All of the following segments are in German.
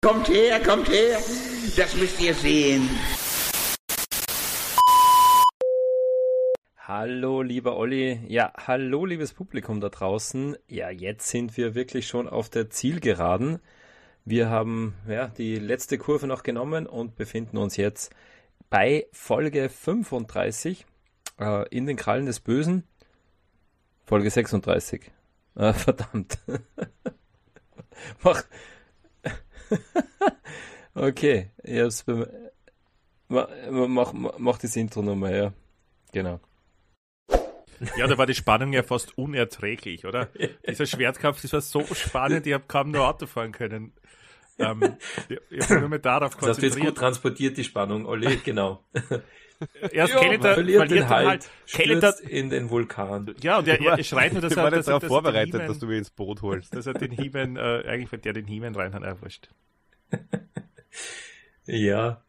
Kommt her, kommt her. Das müsst ihr sehen. Hallo, lieber Olli. Ja, hallo, liebes Publikum da draußen. Ja, jetzt sind wir wirklich schon auf der Zielgeraden. Wir haben ja die letzte Kurve noch genommen und befinden uns jetzt bei Folge 35 äh, in den Krallen des Bösen. Folge 36. Äh, verdammt. Mach, okay, ich hab's mach, mach, mach das Intro nochmal, ja. Genau. Ja, da war die Spannung ja fast unerträglich, oder? Dieser Schwertkampf, das war so spannend, ich habe kaum nur Auto fahren können. Ähm, ich, ich habe nur mehr darauf konzentriert. Das hast du jetzt gut transportiert, die Spannung, Olli, genau. Erst ja, Skeletor verliert, verliert den halt, halt Skeletor in den Vulkan. Ja, und er, er schreit nur, dass er, dass, darauf vorbereitet, dass du mir ins Boot holst. Dass er den He-Man, äh, eigentlich der den He-Man rein hat, erwischt. ja.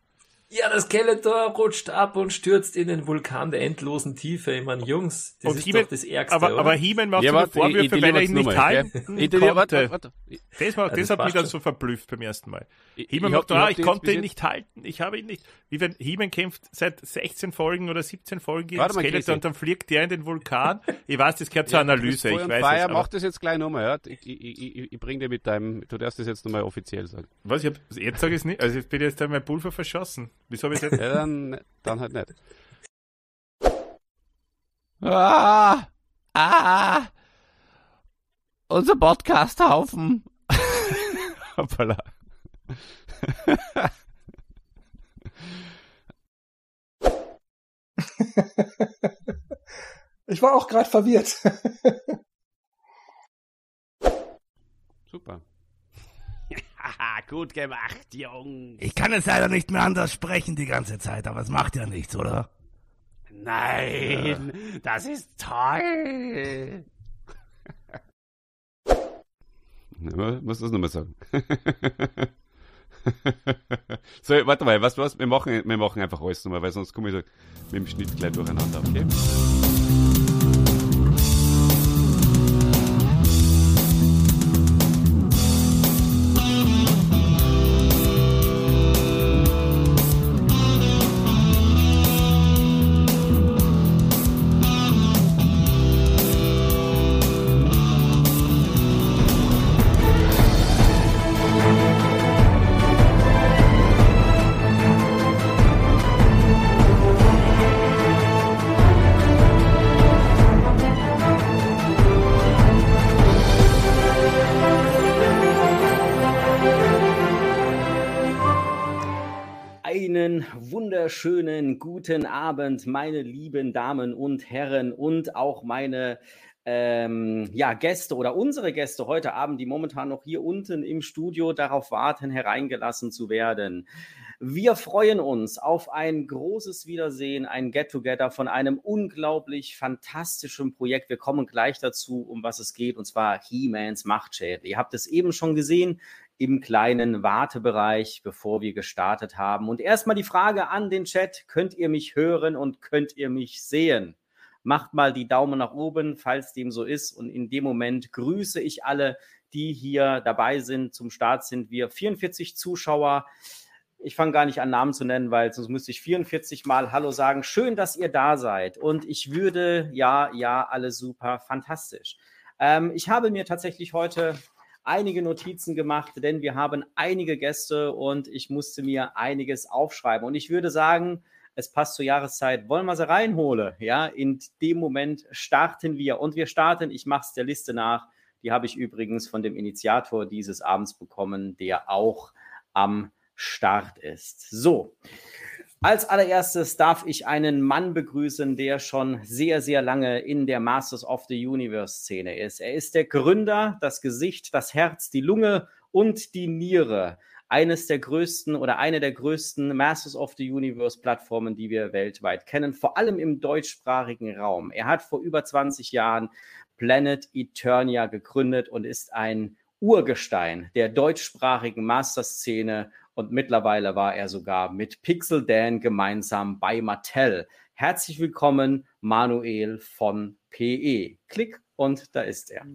Ja, das Skeletor rutscht ab und stürzt in den Vulkan der endlosen Tiefe. Ich meine, Jungs, das und ist doch das Ärgste, Aber, oder? aber He-Man macht ja, so Vorwürfe, weil er ihn nicht halten ich, warte, warte. Das, war, das hat mich dann so verblüfft beim ersten Mal. He-Man macht, ah, ich, konnte ihn nicht halten, ich habe ihn nicht. Wie wenn He-Man kämpft seit 16 Folgen oder 17 Folgen gegen Skeletor und dann fliegt der in den Vulkan. Ich weiß, das gehört zur Analyse. Ich weiß Fire, es, mach das jetzt gleich nochmal, ja. Ich, ich, ich, ich bring dir mit deinem, du darfst das jetzt nochmal offiziell sagen. Was, ich hab, jetzt sage ich es nicht. Also ich bin jetzt mein Pulver verschossen. Wieso habe ich jetzt dann, dann halt nicht. Ah, ah, unser Podcasthaufen. Hoppala. ich war auch gerade verwirrt. Super. Gut gemacht, Jungs. Ich kann es leider nicht mehr anders sprechen die ganze Zeit, aber es macht ja nichts, oder? Nein, ja. das ist toll. Muss das nochmal sagen. so, warte mal, was, was? Wir machen, wir machen einfach alles nochmal, weil sonst komme ich so mit dem Schnitt gleich durcheinander, okay? Guten Abend, meine lieben Damen und Herren und auch meine ähm, ja, Gäste oder unsere Gäste heute Abend, die momentan noch hier unten im Studio darauf warten, hereingelassen zu werden. Wir freuen uns auf ein großes Wiedersehen, ein Get-Together von einem unglaublich fantastischen Projekt. Wir kommen gleich dazu, um was es geht, und zwar He-Mans Machtschädel. Ihr habt es eben schon gesehen im kleinen Wartebereich, bevor wir gestartet haben. Und erstmal die Frage an den Chat, könnt ihr mich hören und könnt ihr mich sehen? Macht mal die Daumen nach oben, falls dem so ist. Und in dem Moment grüße ich alle, die hier dabei sind. Zum Start sind wir 44 Zuschauer. Ich fange gar nicht an, Namen zu nennen, weil sonst müsste ich 44 Mal Hallo sagen. Schön, dass ihr da seid. Und ich würde, ja, ja, alle super, fantastisch. Ähm, ich habe mir tatsächlich heute einige Notizen gemacht, denn wir haben einige Gäste und ich musste mir einiges aufschreiben. Und ich würde sagen, es passt zur Jahreszeit, wollen wir sie reinholen? Ja, in dem Moment starten wir und wir starten, ich mache es der Liste nach. Die habe ich übrigens von dem Initiator dieses Abends bekommen, der auch am Start ist. So, als allererstes darf ich einen Mann begrüßen, der schon sehr, sehr lange in der Masters of the Universe Szene ist. Er ist der Gründer, das Gesicht, das Herz, die Lunge und die Niere eines der größten oder eine der größten Masters of the Universe Plattformen, die wir weltweit kennen, vor allem im deutschsprachigen Raum. Er hat vor über 20 Jahren Planet Eternia gegründet und ist ein Urgestein der deutschsprachigen Master-Szene und mittlerweile war er sogar mit Pixel Dan gemeinsam bei Mattel. Herzlich willkommen, Manuel von PE. Klick und da ist er.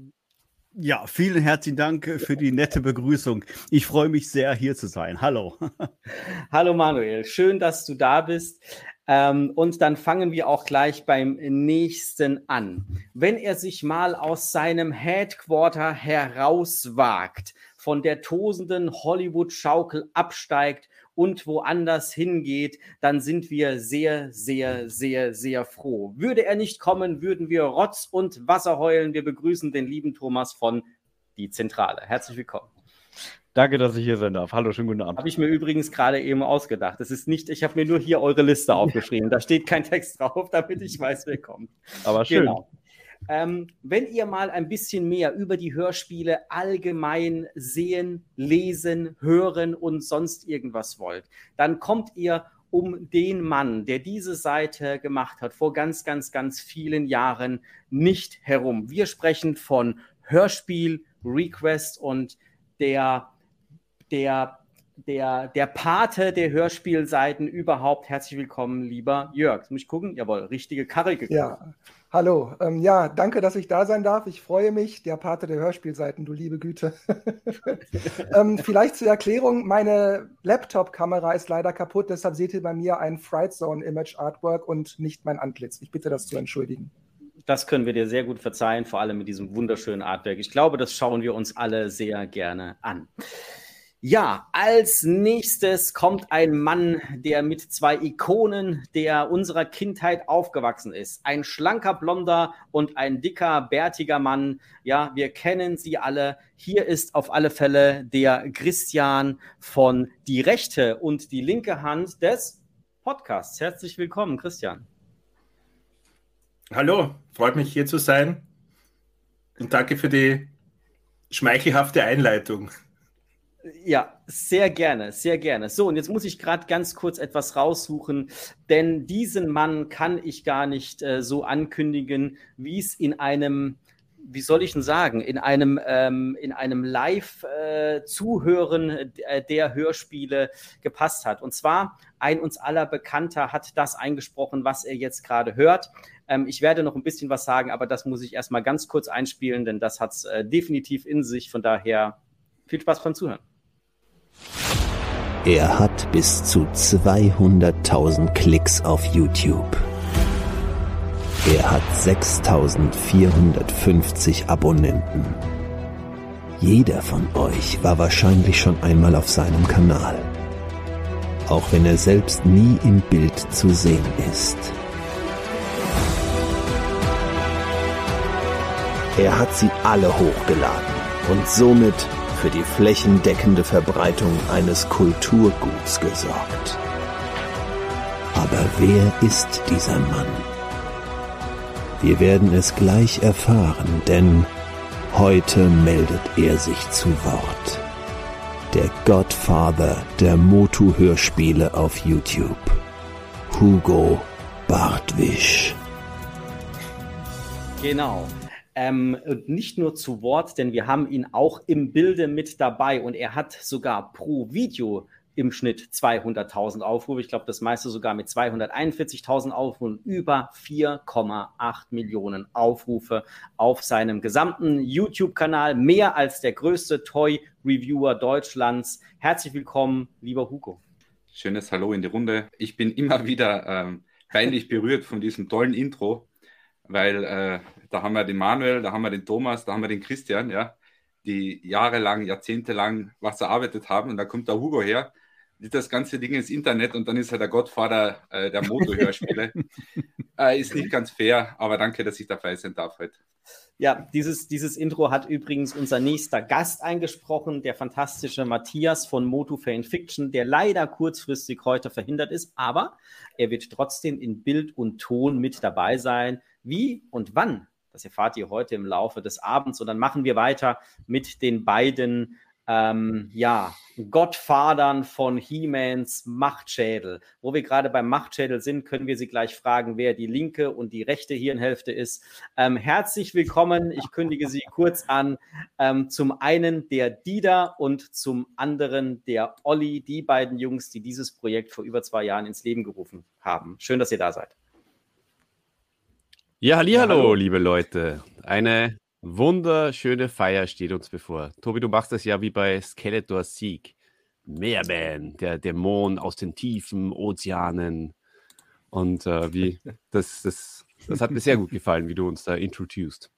Ja, vielen herzlichen Dank für die nette Begrüßung. Ich freue mich sehr, hier zu sein. Hallo. Hallo Manuel, schön, dass du da bist. Ähm, und dann fangen wir auch gleich beim nächsten an. Wenn er sich mal aus seinem Headquarter herauswagt, von der tosenden Hollywood-Schaukel absteigt und woanders hingeht, dann sind wir sehr, sehr, sehr, sehr froh. Würde er nicht kommen, würden wir Rotz und Wasser heulen. Wir begrüßen den lieben Thomas von Die Zentrale. Herzlich willkommen. Danke, dass ich hier sein darf. Hallo, schönen guten Abend. Habe ich mir übrigens gerade eben ausgedacht. Das ist nicht, ich habe mir nur hier eure Liste aufgeschrieben. Da steht kein Text drauf, damit ich weiß, wer kommt. Aber schön. Genau. Ähm, wenn ihr mal ein bisschen mehr über die Hörspiele allgemein sehen, lesen, hören und sonst irgendwas wollt, dann kommt ihr um den Mann, der diese Seite gemacht hat, vor ganz, ganz, ganz vielen Jahren nicht herum. Wir sprechen von Hörspiel, Request und der der, der, der Pate der Hörspielseiten überhaupt. Herzlich willkommen, lieber Jörg. Muss ich gucken? Jawohl, richtige Karre gekommen. Ja, hallo. Ähm, ja, danke, dass ich da sein darf. Ich freue mich. Der Pate der Hörspielseiten, du liebe Güte. ähm, vielleicht zur Erklärung: Meine Laptop-Kamera ist leider kaputt, deshalb seht ihr bei mir ein Fright Zone Image Artwork und nicht mein Antlitz. Ich bitte das zu entschuldigen das können wir dir sehr gut verzeihen, vor allem mit diesem wunderschönen Artwork. Ich glaube, das schauen wir uns alle sehr gerne an. Ja, als nächstes kommt ein Mann, der mit zwei Ikonen der unserer Kindheit aufgewachsen ist. Ein schlanker Blonder und ein dicker, bärtiger Mann. Ja, wir kennen sie alle. Hier ist auf alle Fälle der Christian von Die rechte und die linke Hand des Podcasts. Herzlich willkommen, Christian. Hallo, freut mich hier zu sein. Und danke für die schmeichelhafte Einleitung. Ja, sehr gerne, sehr gerne. So, und jetzt muss ich gerade ganz kurz etwas raussuchen, denn diesen Mann kann ich gar nicht äh, so ankündigen, wie es in einem, wie soll ich denn sagen, in einem, ähm, in einem Live-Zuhören äh, äh, der Hörspiele gepasst hat. Und zwar ein uns aller Bekannter hat das eingesprochen, was er jetzt gerade hört. Ähm, ich werde noch ein bisschen was sagen, aber das muss ich erstmal ganz kurz einspielen, denn das hat es äh, definitiv in sich. Von daher viel Spaß beim Zuhören. Er hat bis zu 200.000 Klicks auf YouTube. Er hat 6.450 Abonnenten. Jeder von euch war wahrscheinlich schon einmal auf seinem Kanal. Auch wenn er selbst nie im Bild zu sehen ist. Er hat sie alle hochgeladen und somit für die flächendeckende Verbreitung eines Kulturguts gesorgt. Aber wer ist dieser Mann? Wir werden es gleich erfahren, denn heute meldet er sich zu Wort. Der Godfather der Motu-Hörspiele auf YouTube. Hugo Bartwisch. Genau ähm, nicht nur zu Wort, denn wir haben ihn auch im Bilde mit dabei und er hat sogar pro Video im Schnitt 200.000 Aufrufe. Ich glaube, das meiste sogar mit 241.000 Aufrufen, über 4,8 Millionen Aufrufe auf seinem gesamten YouTube-Kanal, mehr als der größte Toy-Reviewer Deutschlands. Herzlich willkommen, lieber Hugo. Schönes Hallo in die Runde. Ich bin immer wieder ähm, peinlich berührt von diesem tollen Intro weil äh, da haben wir den Manuel, da haben wir den Thomas, da haben wir den Christian, ja, die jahrelang, jahrzehntelang was erarbeitet haben und da kommt der Hugo her, nimmt das ganze Ding ins Internet und dann ist er der Gottvater äh, der Motorhörspiele. äh, ist nicht ganz fair, aber danke, dass ich dabei sein darf heute. Ja, dieses, dieses Intro hat übrigens unser nächster Gast eingesprochen, der fantastische Matthias von Motu Fan Fiction, der leider kurzfristig heute verhindert ist, aber er wird trotzdem in Bild und Ton mit dabei sein. Wie und wann, das erfahrt ihr heute im Laufe des Abends. Und dann machen wir weiter mit den beiden ähm, ja, Gottfadern von He-Mans Machtschädel. Wo wir gerade beim Machtschädel sind, können wir sie gleich fragen, wer die linke und die rechte Hirnhälfte ist. Ähm, herzlich willkommen. Ich kündige sie kurz an. Ähm, zum einen der Dida und zum anderen der Olli, die beiden Jungs, die dieses Projekt vor über zwei Jahren ins Leben gerufen haben. Schön, dass ihr da seid. Ja, hallo, ja, hallo, liebe Leute. Eine wunderschöne Feier steht uns bevor. Tobi, du machst das ja wie bei Skeletor Sieg. Meerman, der Dämon aus den tiefen Ozeanen. Und äh, wie, das, das, das hat mir sehr gut gefallen, wie du uns da introduced.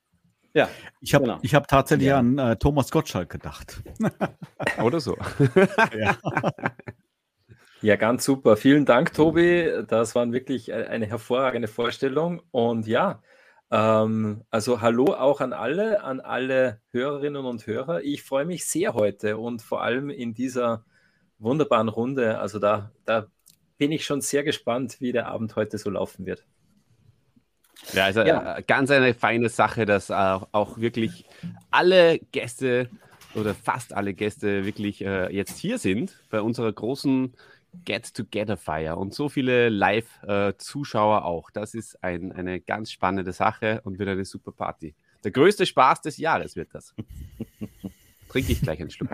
Ja, ich habe genau. hab tatsächlich ja. an äh, Thomas Gottschalk gedacht. Oder so. ja. ja, ganz super. Vielen Dank, Tobi. Das war wirklich eine hervorragende Vorstellung. Und ja, ähm, also hallo auch an alle, an alle Hörerinnen und Hörer. Ich freue mich sehr heute und vor allem in dieser wunderbaren Runde. Also da, da bin ich schon sehr gespannt, wie der Abend heute so laufen wird. Ja, also ja. Äh, ganz eine feine Sache, dass auch, auch, wirklich alle Gäste oder fast alle Gäste wirklich äh, jetzt hier sind bei unserer großen Get-Together-Feier und so viele Live-Zuschauer äh, auch. Das ist ein, eine ganz spannende Sache und wird eine super Party. Der größte Spaß des Jahres wird das. Trinke ich gleich einen Schluck.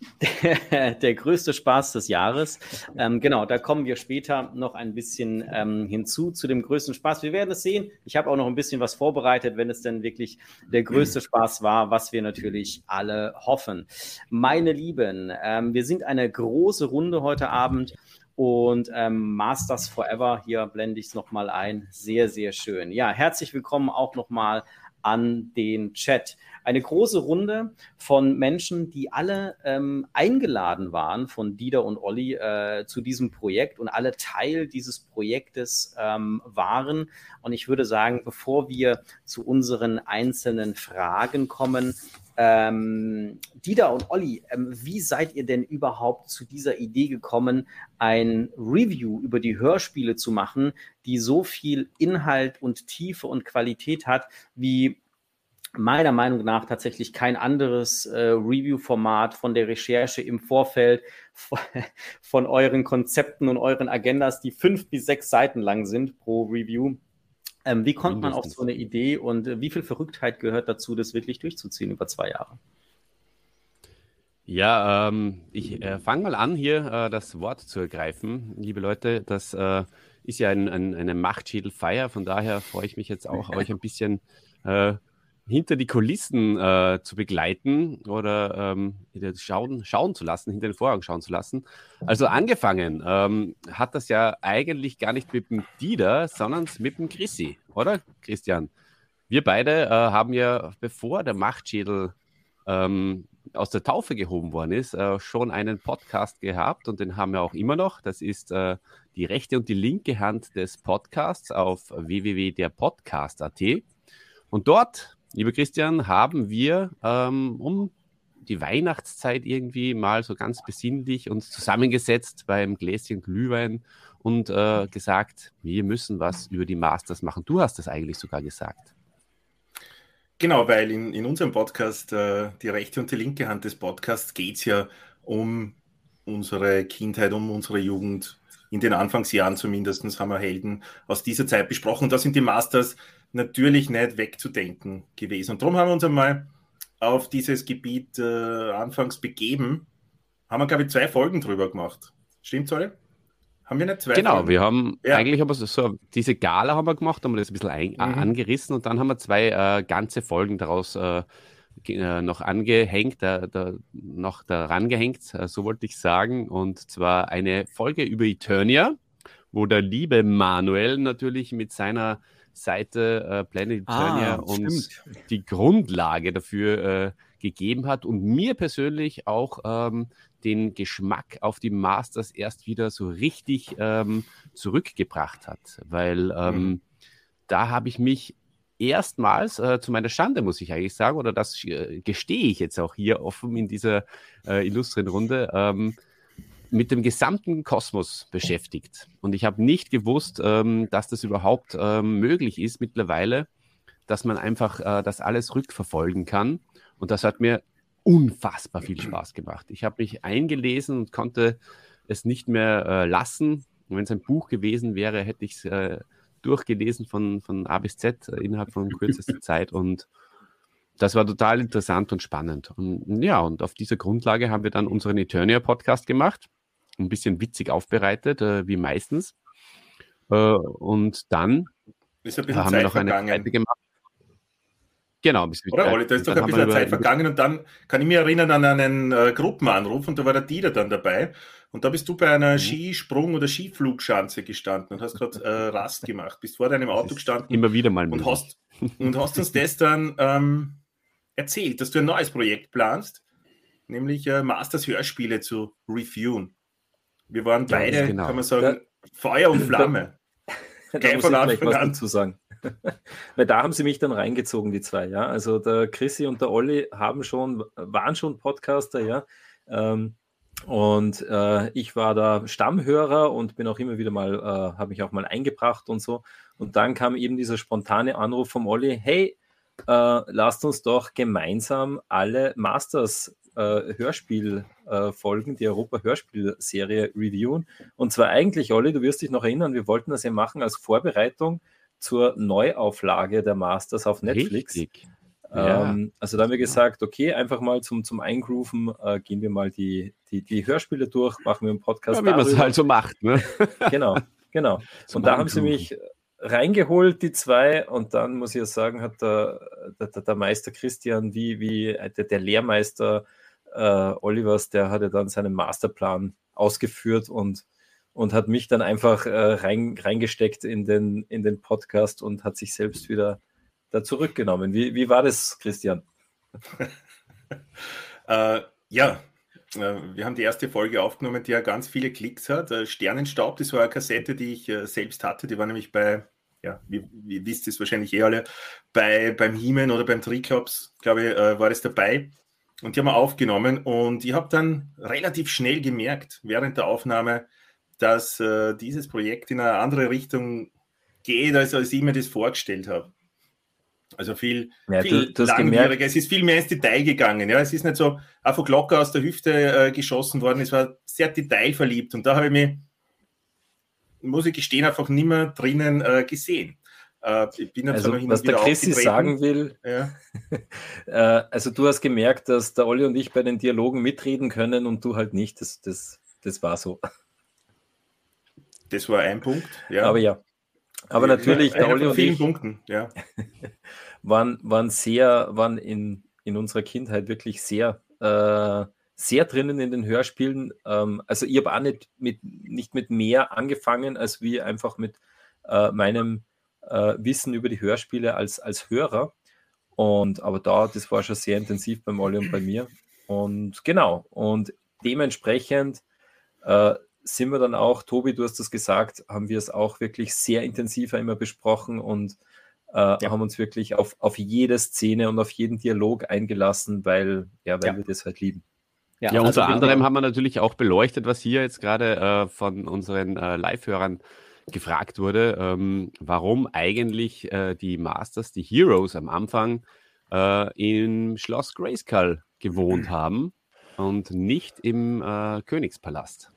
Der, größte Spaß des Jahres. Ähm, genau, da kommen wir später noch ein bisschen ähm, hinzu zu dem größten Spaß. Wir werden es sehen. Ich habe auch noch ein bisschen was vorbereitet, wenn es denn wirklich der größte Spaß war, was wir natürlich alle hoffen. Meine Lieben, ähm, wir sind eine große Runde heute Abend. Und ähm, Masters Forever, hier blende ich es nochmal ein. Sehr, sehr schön. Ja, herzlich willkommen auch nochmal an den Chat eine große Runde von Menschen, die alle ähm, eingeladen waren von Dieter und Olli äh, zu diesem Projekt und alle Teil dieses Projektes ähm, waren. Und ich würde sagen, bevor wir zu unseren einzelnen Fragen kommen, ähm, Dieter und Olli, ähm, wie seid ihr denn überhaupt zu dieser Idee gekommen, ein Review über die Hörspiele zu machen, die so viel Inhalt und Tiefe und Qualität hat, wie meiner Meinung nach tatsächlich kein anderes äh, Review-Format von der Recherche im Vorfeld von euren Konzepten und euren Agendas, die fünf bis sechs Seiten lang sind pro Review. Ähm, wie kommt man auf so eine Idee und äh, wie viel Verrücktheit gehört dazu, das wirklich durchzuziehen über zwei Jahre? Ja, ähm, ich äh, fange mal an, hier äh, das Wort zu ergreifen. Liebe Leute, das äh, ist ja ein, ein, eine Machtschädelfeier, von daher freue ich mich jetzt auch, euch ein bisschen äh, hinter die Kulissen äh, zu begleiten oder ähm, schauen, schauen zu lassen, hinter den Vorhang schauen zu lassen. Also angefangen ähm, hat das ja eigentlich gar nicht mit dem Dieter, sondern mit dem Chrissy, oder Christian? Wir beide äh, haben ja, bevor der Machtschädel ähm, aus der Taufe gehoben worden ist, äh, schon einen Podcast gehabt und den haben wir auch immer noch. Das ist äh, die rechte und die linke Hand des Podcasts auf www.derpodcast.at. Und dort Lieber Christian, haben wir ähm, um die Weihnachtszeit irgendwie mal so ganz besinnlich uns zusammengesetzt beim Gläschen Glühwein und äh, gesagt, wir müssen was über die Masters machen. Du hast das eigentlich sogar gesagt. Genau, weil in, in unserem Podcast, äh, die rechte und die linke Hand des Podcasts, geht es ja um unsere Kindheit, um unsere Jugend. In den Anfangsjahren zumindest haben wir Helden aus dieser Zeit besprochen. Da sind die Masters natürlich nicht wegzudenken gewesen. Und darum haben wir uns einmal auf dieses Gebiet äh, anfangs begeben. Haben wir, glaube ich, zwei Folgen drüber gemacht. Stimmt's, alle? Haben wir nicht zwei? Genau, Folgen? wir haben ja. eigentlich aber so, diese Gala haben wir gemacht, haben wir das ein bisschen ein, mhm. angerissen und dann haben wir zwei äh, ganze Folgen daraus äh, äh noch angehängt, da, da, noch daran gehängt, äh, so wollte ich sagen. Und zwar eine Folge über Eternia, wo der liebe Manuel natürlich mit seiner Seite äh, Planet Eternia ah, uns stimmt. die Grundlage dafür äh, gegeben hat und mir persönlich auch ähm, den Geschmack auf die Masters erst wieder so richtig ähm, zurückgebracht hat, weil ähm, mhm. da habe ich mich erstmals, äh, zu meiner Schande muss ich eigentlich sagen, oder das äh, gestehe ich jetzt auch hier offen in dieser äh, illustren Runde, ähm, mit dem gesamten Kosmos beschäftigt. Und ich habe nicht gewusst, ähm, dass das überhaupt ähm, möglich ist mittlerweile, dass man einfach äh, das alles rückverfolgen kann. Und das hat mir unfassbar viel Spaß gemacht. Ich habe mich eingelesen und konnte es nicht mehr äh, lassen. Wenn es ein Buch gewesen wäre, hätte ich es äh, durchgelesen von, von A bis Z äh, innerhalb von kürzester Zeit. Und das war total interessant und spannend. Und ja, und auf dieser Grundlage haben wir dann unseren Eternia-Podcast gemacht ein bisschen witzig aufbereitet, äh, wie meistens. Äh, und dann ist ein bisschen haben Zeit wir noch eine zweite gemacht. Genau. Oder, Olli, da ist doch ein bisschen Zeit vergangen und dann kann ich mich erinnern an einen äh, Gruppenanruf und da war der Dieter dann dabei und da bist du bei einer mhm. Skisprung- oder Skiflugschanze gestanden und hast gerade äh, Rast gemacht, bist vor deinem Auto gestanden. Immer wieder mal. Und hast, und hast uns das dann ähm, erzählt, dass du ein neues Projekt planst, nämlich äh, Masters Hörspiele zu reviewen. Wir waren beide, genau. kann man sagen, da, Feuer und Flamme. Da, da muss von ich was dazu sagen. Weil da haben sie mich dann reingezogen, die zwei, ja. Also der Chrissy und der Olli haben schon, waren schon Podcaster, ja. Ähm, und äh, ich war da Stammhörer und bin auch immer wieder mal, äh, habe mich auch mal eingebracht und so. Und dann kam eben dieser spontane Anruf vom Olli, hey, äh, lasst uns doch gemeinsam alle Masters äh, Hörspielfolgen, äh, die Europa-Hörspielserie reviewen. Und zwar eigentlich, Olli, du wirst dich noch erinnern, wir wollten das ja machen als Vorbereitung zur Neuauflage der Masters auf Netflix. Richtig. Ja. Ähm, also da haben wir gesagt, okay, einfach mal zum, zum Eingrooven äh, gehen wir mal die, die, die Hörspiele durch, machen wir einen Podcast. Ja, wie man es halt so macht. Ne? Genau, genau. und da haben sie mich reingeholt, die zwei, und dann muss ich ja sagen, hat der, der, der Meister Christian, wie, wie der, der Lehrmeister äh, Olivers, der hatte dann seinen Masterplan ausgeführt und und hat mich dann einfach äh, rein, reingesteckt in den, in den Podcast und hat sich selbst wieder da zurückgenommen. Wie, wie war das, Christian? äh, ja, äh, wir haben die erste Folge aufgenommen, die ja ganz viele Klicks hat. Äh, Sternenstaub, das war eine Kassette, die ich äh, selbst hatte. Die war nämlich bei, ja, wie, wie wisst es wahrscheinlich eh alle, bei, beim Heeman oder beim Triclops, glaube ich, war es dabei. Und die haben wir aufgenommen und ich habe dann relativ schnell gemerkt, während der Aufnahme, dass äh, dieses Projekt in eine andere Richtung geht, als, als ich mir das vorgestellt habe. Also viel, ja, viel du, langwieriger. Es ist viel mehr ins Detail gegangen. Ja, es ist nicht so einfach locker aus der Hüfte äh, geschossen worden. Es war sehr detailverliebt und da habe ich mich, muss ich gestehen, einfach nicht mehr drinnen äh, gesehen. Äh, ich bin also, was der Christi sagen will, ja. Äh, also du hast gemerkt, dass der Olli und ich bei den Dialogen mitreden können und du halt nicht. Das, das, das war so. Das war ein Punkt, ja. Aber ja. Aber natürlich, der Olli und ich Punkten, ja. waren, waren sehr, waren in, in unserer Kindheit wirklich sehr, äh, sehr drinnen in den Hörspielen. Ähm, also ich habe auch nicht mit, nicht mit mehr angefangen, als wie einfach mit äh, meinem äh, Wissen über die Hörspiele als, als Hörer. Und aber da, das war schon sehr intensiv beim Olli und bei mir. Und genau, und dementsprechend äh, sind wir dann auch, Tobi, du hast das gesagt, haben wir es auch wirklich sehr intensiver immer besprochen und äh, ja. haben uns wirklich auf, auf jede Szene und auf jeden Dialog eingelassen, weil, ja, weil ja. wir das halt lieben. Ja, ja also unter anderem haben wir natürlich auch beleuchtet, was hier jetzt gerade äh, von unseren äh, Live-Hörern gefragt wurde, ähm, warum eigentlich äh, die Masters, die Heroes am Anfang äh, im Schloss Grayskull gewohnt haben und nicht im äh, Königspalast.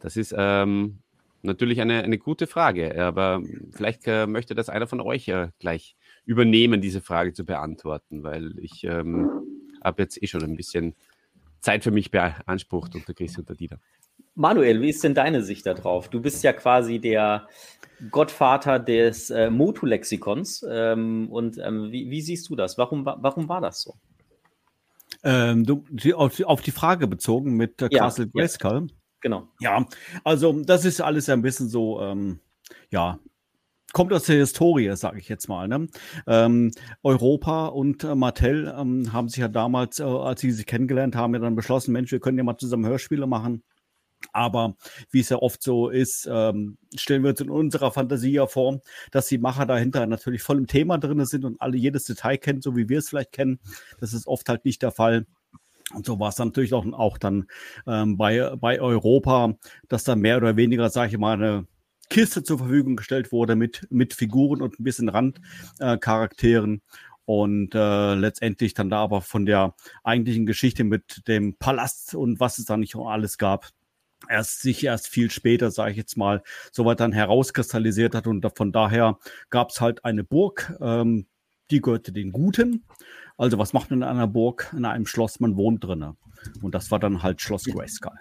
Das ist ähm, natürlich eine, eine gute Frage, aber vielleicht äh, möchte das einer von euch äh, gleich übernehmen, diese Frage zu beantworten, weil ich ähm, habe jetzt eh schon ein bisschen Zeit für mich beansprucht unter Chris und der Dieter. Manuel, wie ist denn deine Sicht darauf? Du bist ja quasi der Gottvater des äh, Motu-Lexikons. Ähm, und ähm, wie, wie, siehst du das? Warum, warum war das so? Ähm, du, auf, auf, die Frage bezogen mit äh, Castle ja, Grayskull. Ja. Genau. Ja, also das ist alles ein bisschen so, ähm, ja, kommt aus der Historie, sage ich jetzt mal. Ne? Ähm, Europa und äh, Mattel ähm, haben sich ja damals, äh, als sie sich kennengelernt haben, ja dann beschlossen, Mensch, wir können ja mal zusammen Hörspiele machen. Aber wie es ja oft so ist, ähm, stellen wir uns in unserer Fantasie ja vor, dass die Macher dahinter natürlich voll im Thema drin sind und alle jedes Detail kennen, so wie wir es vielleicht kennen. Das ist oft halt nicht der Fall. Und so war es natürlich auch, auch dann ähm, bei, bei Europa, dass da mehr oder weniger, sage ich mal, eine Kiste zur Verfügung gestellt wurde mit, mit Figuren und ein bisschen Randcharakteren. Äh, und äh, letztendlich dann da aber von der eigentlichen Geschichte mit dem Palast und was es da nicht alles gab, erst sich erst viel später, sage ich jetzt mal, soweit dann herauskristallisiert hat. Und von daher gab es halt eine Burg, ähm, die gehörte den Guten. Also was macht man in einer Burg, in einem Schloss? Man wohnt drinnen. Und das war dann halt Schloss Grayskull.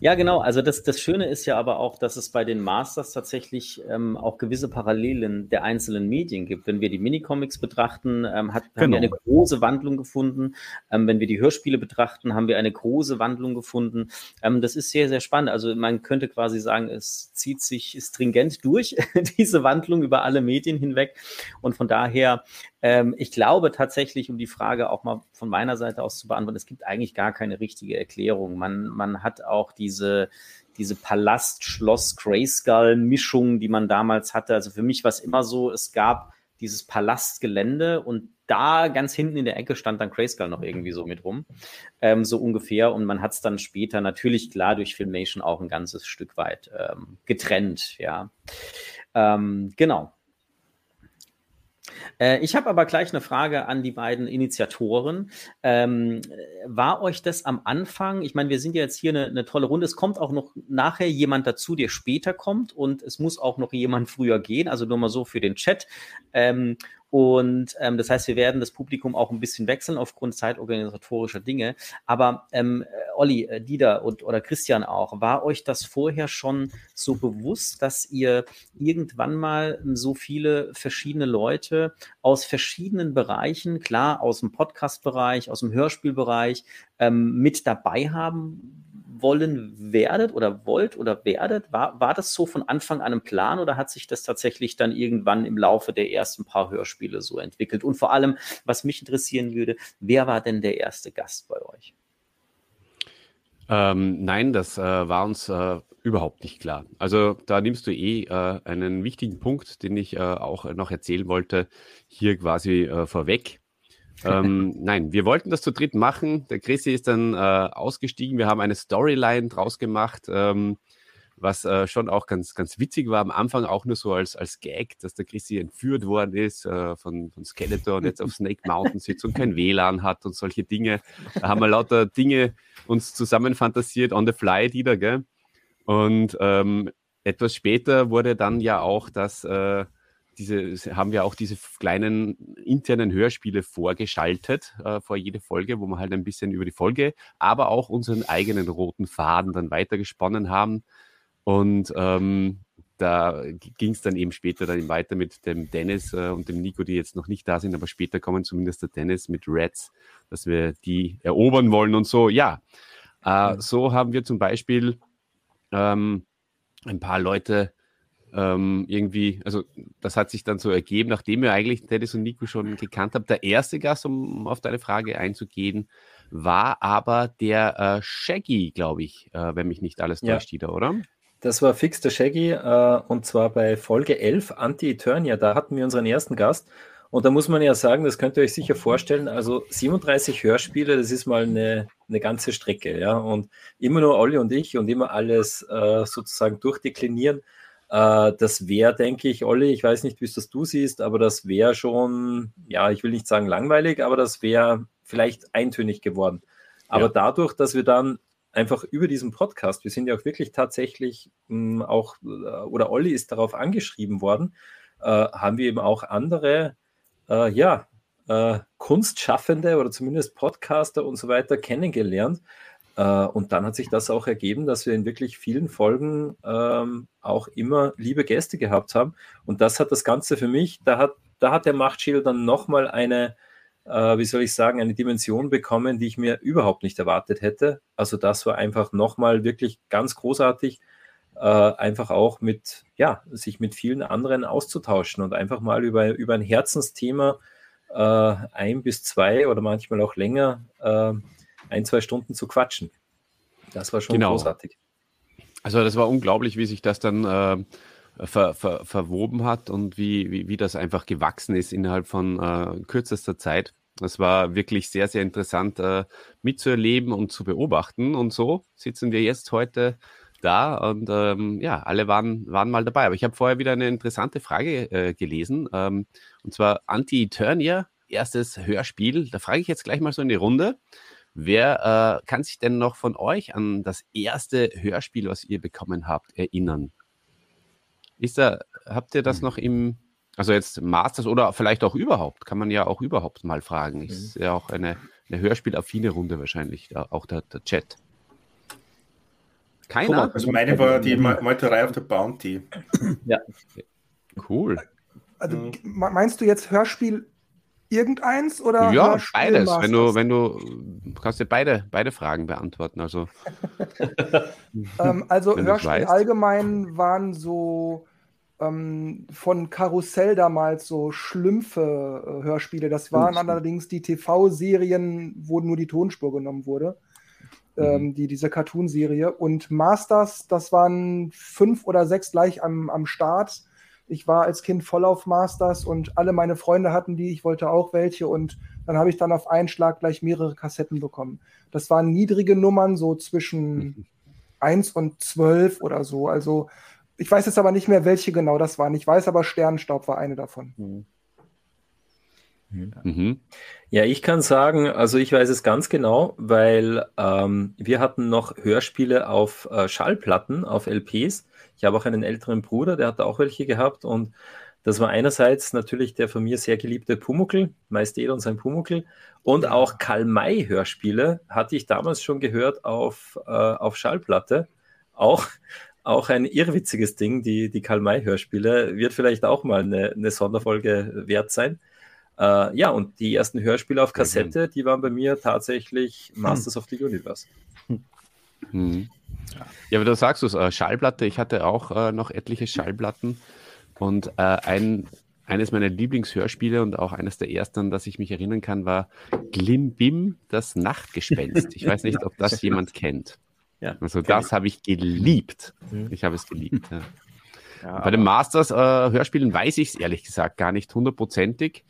Ja, genau. Also das, das Schöne ist ja aber auch, dass es bei den Masters tatsächlich ähm, auch gewisse Parallelen der einzelnen Medien gibt. Wenn wir die Minicomics betrachten, ähm, hat, genau. haben wir genau. eine große Wandlung gefunden. Ähm, wenn wir die Hörspiele betrachten, haben wir eine große Wandlung gefunden. Ähm, das ist sehr, sehr spannend. Also man könnte quasi sagen, es zieht sich stringent durch, diese Wandlung über alle Medien hinweg. Und von daher ähm, ich glaube tatsächlich, um die Frage auch mal von meiner Seite aus zu beantworten, es gibt eigentlich gar keine richtige Erklärung. Man, man hat auch diese, diese Palast-Schloss-Grayskull-Mischung, die man damals hatte. Also für mich war es immer so, es gab dieses Palastgelände und da ganz hinten in der Ecke stand dann Grayskull noch irgendwie so mit rum, ähm, so ungefähr. Und man hat es dann später natürlich klar durch Filmation auch ein ganzes Stück weit ähm, getrennt, ja. Ähm, genau. Äh, ich habe aber gleich eine Frage an die beiden Initiatoren. Ähm, war euch das am Anfang, ich meine, wir sind ja jetzt hier eine, eine, tolle Runde, es kommt auch noch nachher jemand dazu, der später kommt und es muss auch noch jemand früher gehen, also nur mal so für den Chat. Ähm, und ähm, das heißt, wir werden das Publikum auch ein bisschen wechseln aufgrund zeitorganisatorischer Dinge. Aber ähm, äh, Olli, äh, Dieter und oder Christian auch, war euch das vorher schon so bewusst, dass ihr irgendwann mal so viele verschiedene Leute aus verschiedenen Bereichen, klar aus dem Podcast-Bereich, aus dem Hörspielbereich, ähm, mit dabei haben wollen werdet oder wollt oder werdet? War, war das so von Anfang an ein Plan oder hat sich das tatsächlich dann irgendwann im Laufe der ersten paar Hörspiele so entwickelt? Und vor allem, was mich interessieren würde, wer war denn der erste Gast bei euch? Ähm, nein, das äh, war uns äh, überhaupt nicht klar. Also da nimmst du eh äh, einen wichtigen Punkt, den ich äh, auch noch erzählen wollte, hier quasi äh, vorweg ähm, nein, wir wollten das zu dritt machen. Der Chrissy ist dann äh, ausgestiegen. Wir haben eine Storyline draus gemacht, ähm, was äh, schon auch ganz, ganz witzig war. Am Anfang auch nur so als, als Gag, dass der Chrissy entführt worden ist äh, von, von Skeletor und jetzt auf Snake Mountain sitzt und kein WLAN hat und solche Dinge. Da haben wir lauter Dinge uns zusammen fantasiert, on the fly, wieder, gell? Und ähm, etwas später wurde dann ja auch das äh, diese, haben wir auch diese kleinen internen Hörspiele vorgeschaltet äh, vor jede Folge, wo wir halt ein bisschen über die Folge, aber auch unseren eigenen roten Faden dann weitergesponnen haben. Und ähm, da ging es dann eben später dann weiter mit dem Dennis äh, und dem Nico, die jetzt noch nicht da sind, aber später kommen zumindest der Dennis mit Reds, dass wir die erobern wollen und so. Ja, äh, so haben wir zum Beispiel ähm, ein paar Leute ähm, irgendwie, also das hat sich dann so ergeben, nachdem ihr eigentlich Dennis und Nico schon gekannt habt. Der erste Gast, um auf deine Frage einzugehen, war aber der äh, Shaggy, glaube ich, äh, wenn mich nicht alles täuscht, ja. oder? Das war fix der Shaggy äh, und zwar bei Folge 11 Anti-Eternia. Da hatten wir unseren ersten Gast. Und da muss man ja sagen, das könnt ihr euch sicher vorstellen, also 37 Hörspiele, das ist mal eine, eine ganze Strecke, ja. Und immer nur Olli und ich und immer alles äh, sozusagen durchdeklinieren. Äh, das wäre, denke ich, Olli, ich weiß nicht, wie es das du siehst, aber das wäre schon, ja, ich will nicht sagen langweilig, aber das wäre vielleicht eintönig geworden. Aber ja. dadurch, dass wir dann einfach über diesen Podcast, wir sind ja auch wirklich tatsächlich mh, hm, auch, äh, oder Olli ist darauf angeschrieben worden, äh, haben wir eben auch andere, äh, ja, äh, Kunstschaffende oder zumindest Podcaster und so weiter kennengelernt, und dann hat sich das auch ergeben, dass wir in wirklich vielen Folgen ähm, auch immer liebe Gäste gehabt haben. Und das hat das Ganze für mich, da hat, da hat der Machtschild dann nochmal eine, äh, wie soll ich sagen, eine Dimension bekommen, die ich mir überhaupt nicht erwartet hätte. Also das war einfach nochmal wirklich ganz großartig, äh, einfach auch mit, ja, sich mit vielen anderen auszutauschen und einfach mal über, über ein Herzensthema äh, ein bis zwei oder manchmal auch länger äh, ein, zwei Stunden zu quatschen. Das war schon genau. großartig. Also das war unglaublich, wie sich das dann äh, ver, ver, verwoben hat und wie, wie, wie das einfach gewachsen ist innerhalb von äh, kürzester Zeit. Das war wirklich sehr, sehr interessant äh, mitzuerleben und zu beobachten. Und so sitzen wir jetzt heute da und ähm, ja, alle waren, waren mal dabei. Aber ich habe vorher wieder eine interessante Frage äh, gelesen. Ähm, und zwar Anti-Eternia, erstes Hörspiel. Da frage ich jetzt gleich mal so in die Runde. Wer äh, kann sich denn noch von euch an das erste Hörspiel, was ihr bekommen habt, erinnern? Ist da, habt ihr das hm. noch im, also jetzt Masters oder vielleicht auch überhaupt, kann man ja auch überhaupt mal fragen. Mhm. Ist ja auch eine, eine hörspielaffine Runde wahrscheinlich, auch der, der Chat. Keiner? Also meine war die Meuterei auf der Bounty. Ja. Cool. Also mhm. meinst du jetzt Hörspiel irgendeins oder ja beides. wenn du wenn du kannst dir beide beide Fragen beantworten also. Ähm, also Hörspiel allgemein waren so ähm, von Karussell damals so Schlümpfe äh, Hörspiele. Das waren mhm. allerdings die TV-Serien wo nur die Tonspur genommen wurde ähm, mhm. die diese Cartoon-Serie. Und Masters das waren fünf oder sechs gleich am, am Start ich war als Kind voll auf Masters und alle meine Freunde hatten die, ich wollte auch welche und dann habe ich dann auf einen Schlag gleich mehrere Kassetten bekommen. Das waren niedrige Nummern, so zwischen 1 und 12 oder so. Also ich weiß jetzt aber nicht mehr, welche genau das waren. Ich weiß aber, Sternenstaub war eine davon. Mhm. Mhm. Ja, ich kann sagen, also ich weiß es ganz genau, weil ähm, wir hatten noch Hörspiele auf äh, Schallplatten, auf LPs. Ich habe auch einen älteren Bruder, der hat auch welche gehabt und das war einerseits natürlich der von mir sehr geliebte Pumuckel, Majestät und sein Pumuckel und auch Karl-May-Hörspiele hatte ich damals schon gehört auf, äh, auf Schallplatte. Auch, auch ein irrwitziges Ding, die, die Karl-May-Hörspiele, wird vielleicht auch mal eine, eine Sonderfolge wert sein. Äh, ja, und die ersten Hörspiele auf Kassette, die waren bei mir tatsächlich Masters hm. of the Universe. Hm. Ja, aber du sagst es, äh, Schallplatte, ich hatte auch äh, noch etliche Schallplatten und äh, ein, eines meiner Lieblingshörspiele und auch eines der ersten, an das ich mich erinnern kann, war Glimbim, das Nachtgespenst. Ich weiß nicht, ob das jemand kennt. Ja, also das habe ich geliebt. Mhm. Ich habe es geliebt. Ja. Ja, Bei den Masters-Hörspielen äh, weiß ich es ehrlich gesagt gar nicht hundertprozentig.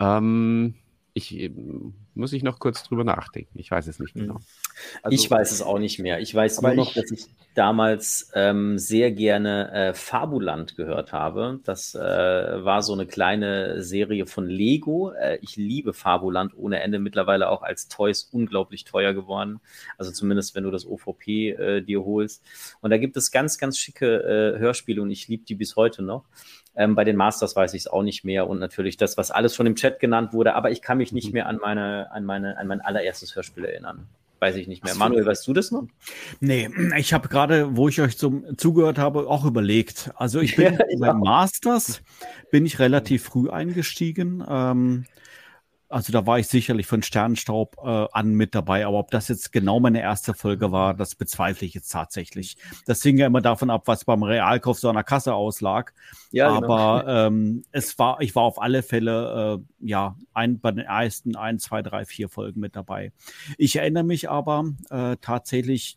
Ähm, ich muss ich noch kurz drüber nachdenken. Ich weiß es nicht genau. Also, ich weiß es auch nicht mehr. Ich weiß nur noch, ich, dass ich damals ähm, sehr gerne äh, Fabuland gehört habe. Das äh, war so eine kleine Serie von Lego. Äh, ich liebe Fabuland ohne Ende. Mittlerweile auch als Toys unglaublich teuer geworden. Also zumindest, wenn du das OVP äh, dir holst. Und da gibt es ganz, ganz schicke äh, Hörspiele und ich liebe die bis heute noch. Ähm, bei den Masters weiß ich es auch nicht mehr und natürlich das, was alles schon im Chat genannt wurde, aber ich kann mich nicht mhm. mehr an meine, an meine, an mein allererstes Hörspiel erinnern. Weiß ich nicht mehr. Manuel, weißt du das noch? Nee, ich habe gerade, wo ich euch zum, zugehört habe, auch überlegt. Also ich bin ja, bei Masters bin ich relativ früh eingestiegen. Ähm, also da war ich sicherlich von Sternenstaub äh, an mit dabei, aber ob das jetzt genau meine erste Folge war, das bezweifle ich jetzt tatsächlich. Das hing ja immer davon ab, was beim Realkauf so an der Kasse auslag. Ja, genau. aber genau. ähm, es war, ich war auf alle Fälle äh, ja ein, bei den ersten ein, zwei, drei, vier Folgen mit dabei. Ich erinnere mich aber äh, tatsächlich,